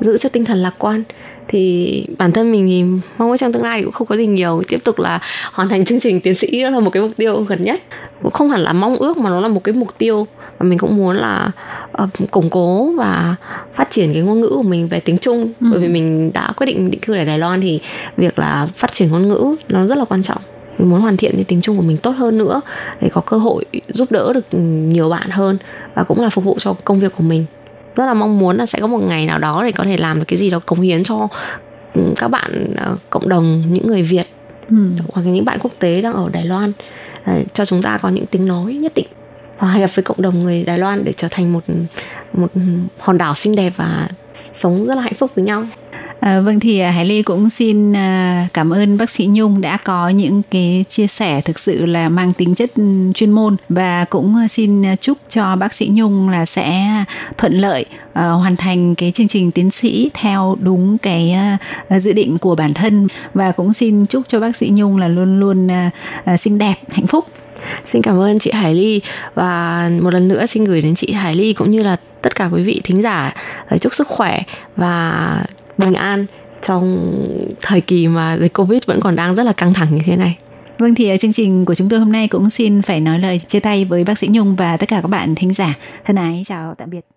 giữ cho tinh thần lạc quan thì bản thân mình thì mong muốn trong tương lai thì cũng không có gì nhiều. Tiếp tục là hoàn thành chương trình tiến sĩ đó là một cái mục tiêu gần nhất. Cũng không hẳn là mong ước mà nó là một cái mục tiêu. Và mình cũng muốn là uh, củng cố và phát triển cái ngôn ngữ của mình về tiếng Trung. Ừ. bởi vì mình đã quyết định định cư ở Đài Loan thì việc là phát triển ngôn ngữ nó rất là quan trọng. Mình muốn hoàn thiện cái tiếng Trung của mình tốt hơn nữa để có cơ hội giúp đỡ được nhiều bạn hơn và cũng là phục vụ cho công việc của mình rất là mong muốn là sẽ có một ngày nào đó để có thể làm được cái gì đó cống hiến cho ừ, các bạn ờ, cộng đồng những người Việt Ừ. hoặc là những bạn quốc tế đang ở Đài Loan để cho chúng ta có những tiếng nói nhất định hòa nhập với cộng đồng người Đài Loan để trở thành một một hòn đảo xinh đẹp và sống rất là hạnh phúc với nhau. À, vâng thì à, Hải Ly cũng xin à, cảm ơn bác sĩ Nhung đã có những cái chia sẻ thực sự là mang tính chất ừ, chuyên môn và cũng à, xin chúc cho bác sĩ Nhung là sẽ thuận lợi ờ, hoàn thành cái chương trình tiến sĩ theo đúng cái dự định của bản thân và cũng xin chúc cho bác sĩ Nhung là luôn luôn xinh đẹp, hạnh phúc. Xin cảm ơn chị Hải Ly và một lần nữa xin gửi đến chị Hải Ly cũng như là tất cả quý vị thính giả lời chúc sức khỏe và bình an, trong thời kỳ mà dịch Covid vẫn còn đang rất là căng thẳng như thế này. Vâng thì ờ, chương trình của chúng tôi hôm nay cũng xin phải nói lời chia tay với bác sĩ Nhung và tất cả các bạn thính giả. Thân ái, chào tạm biệt.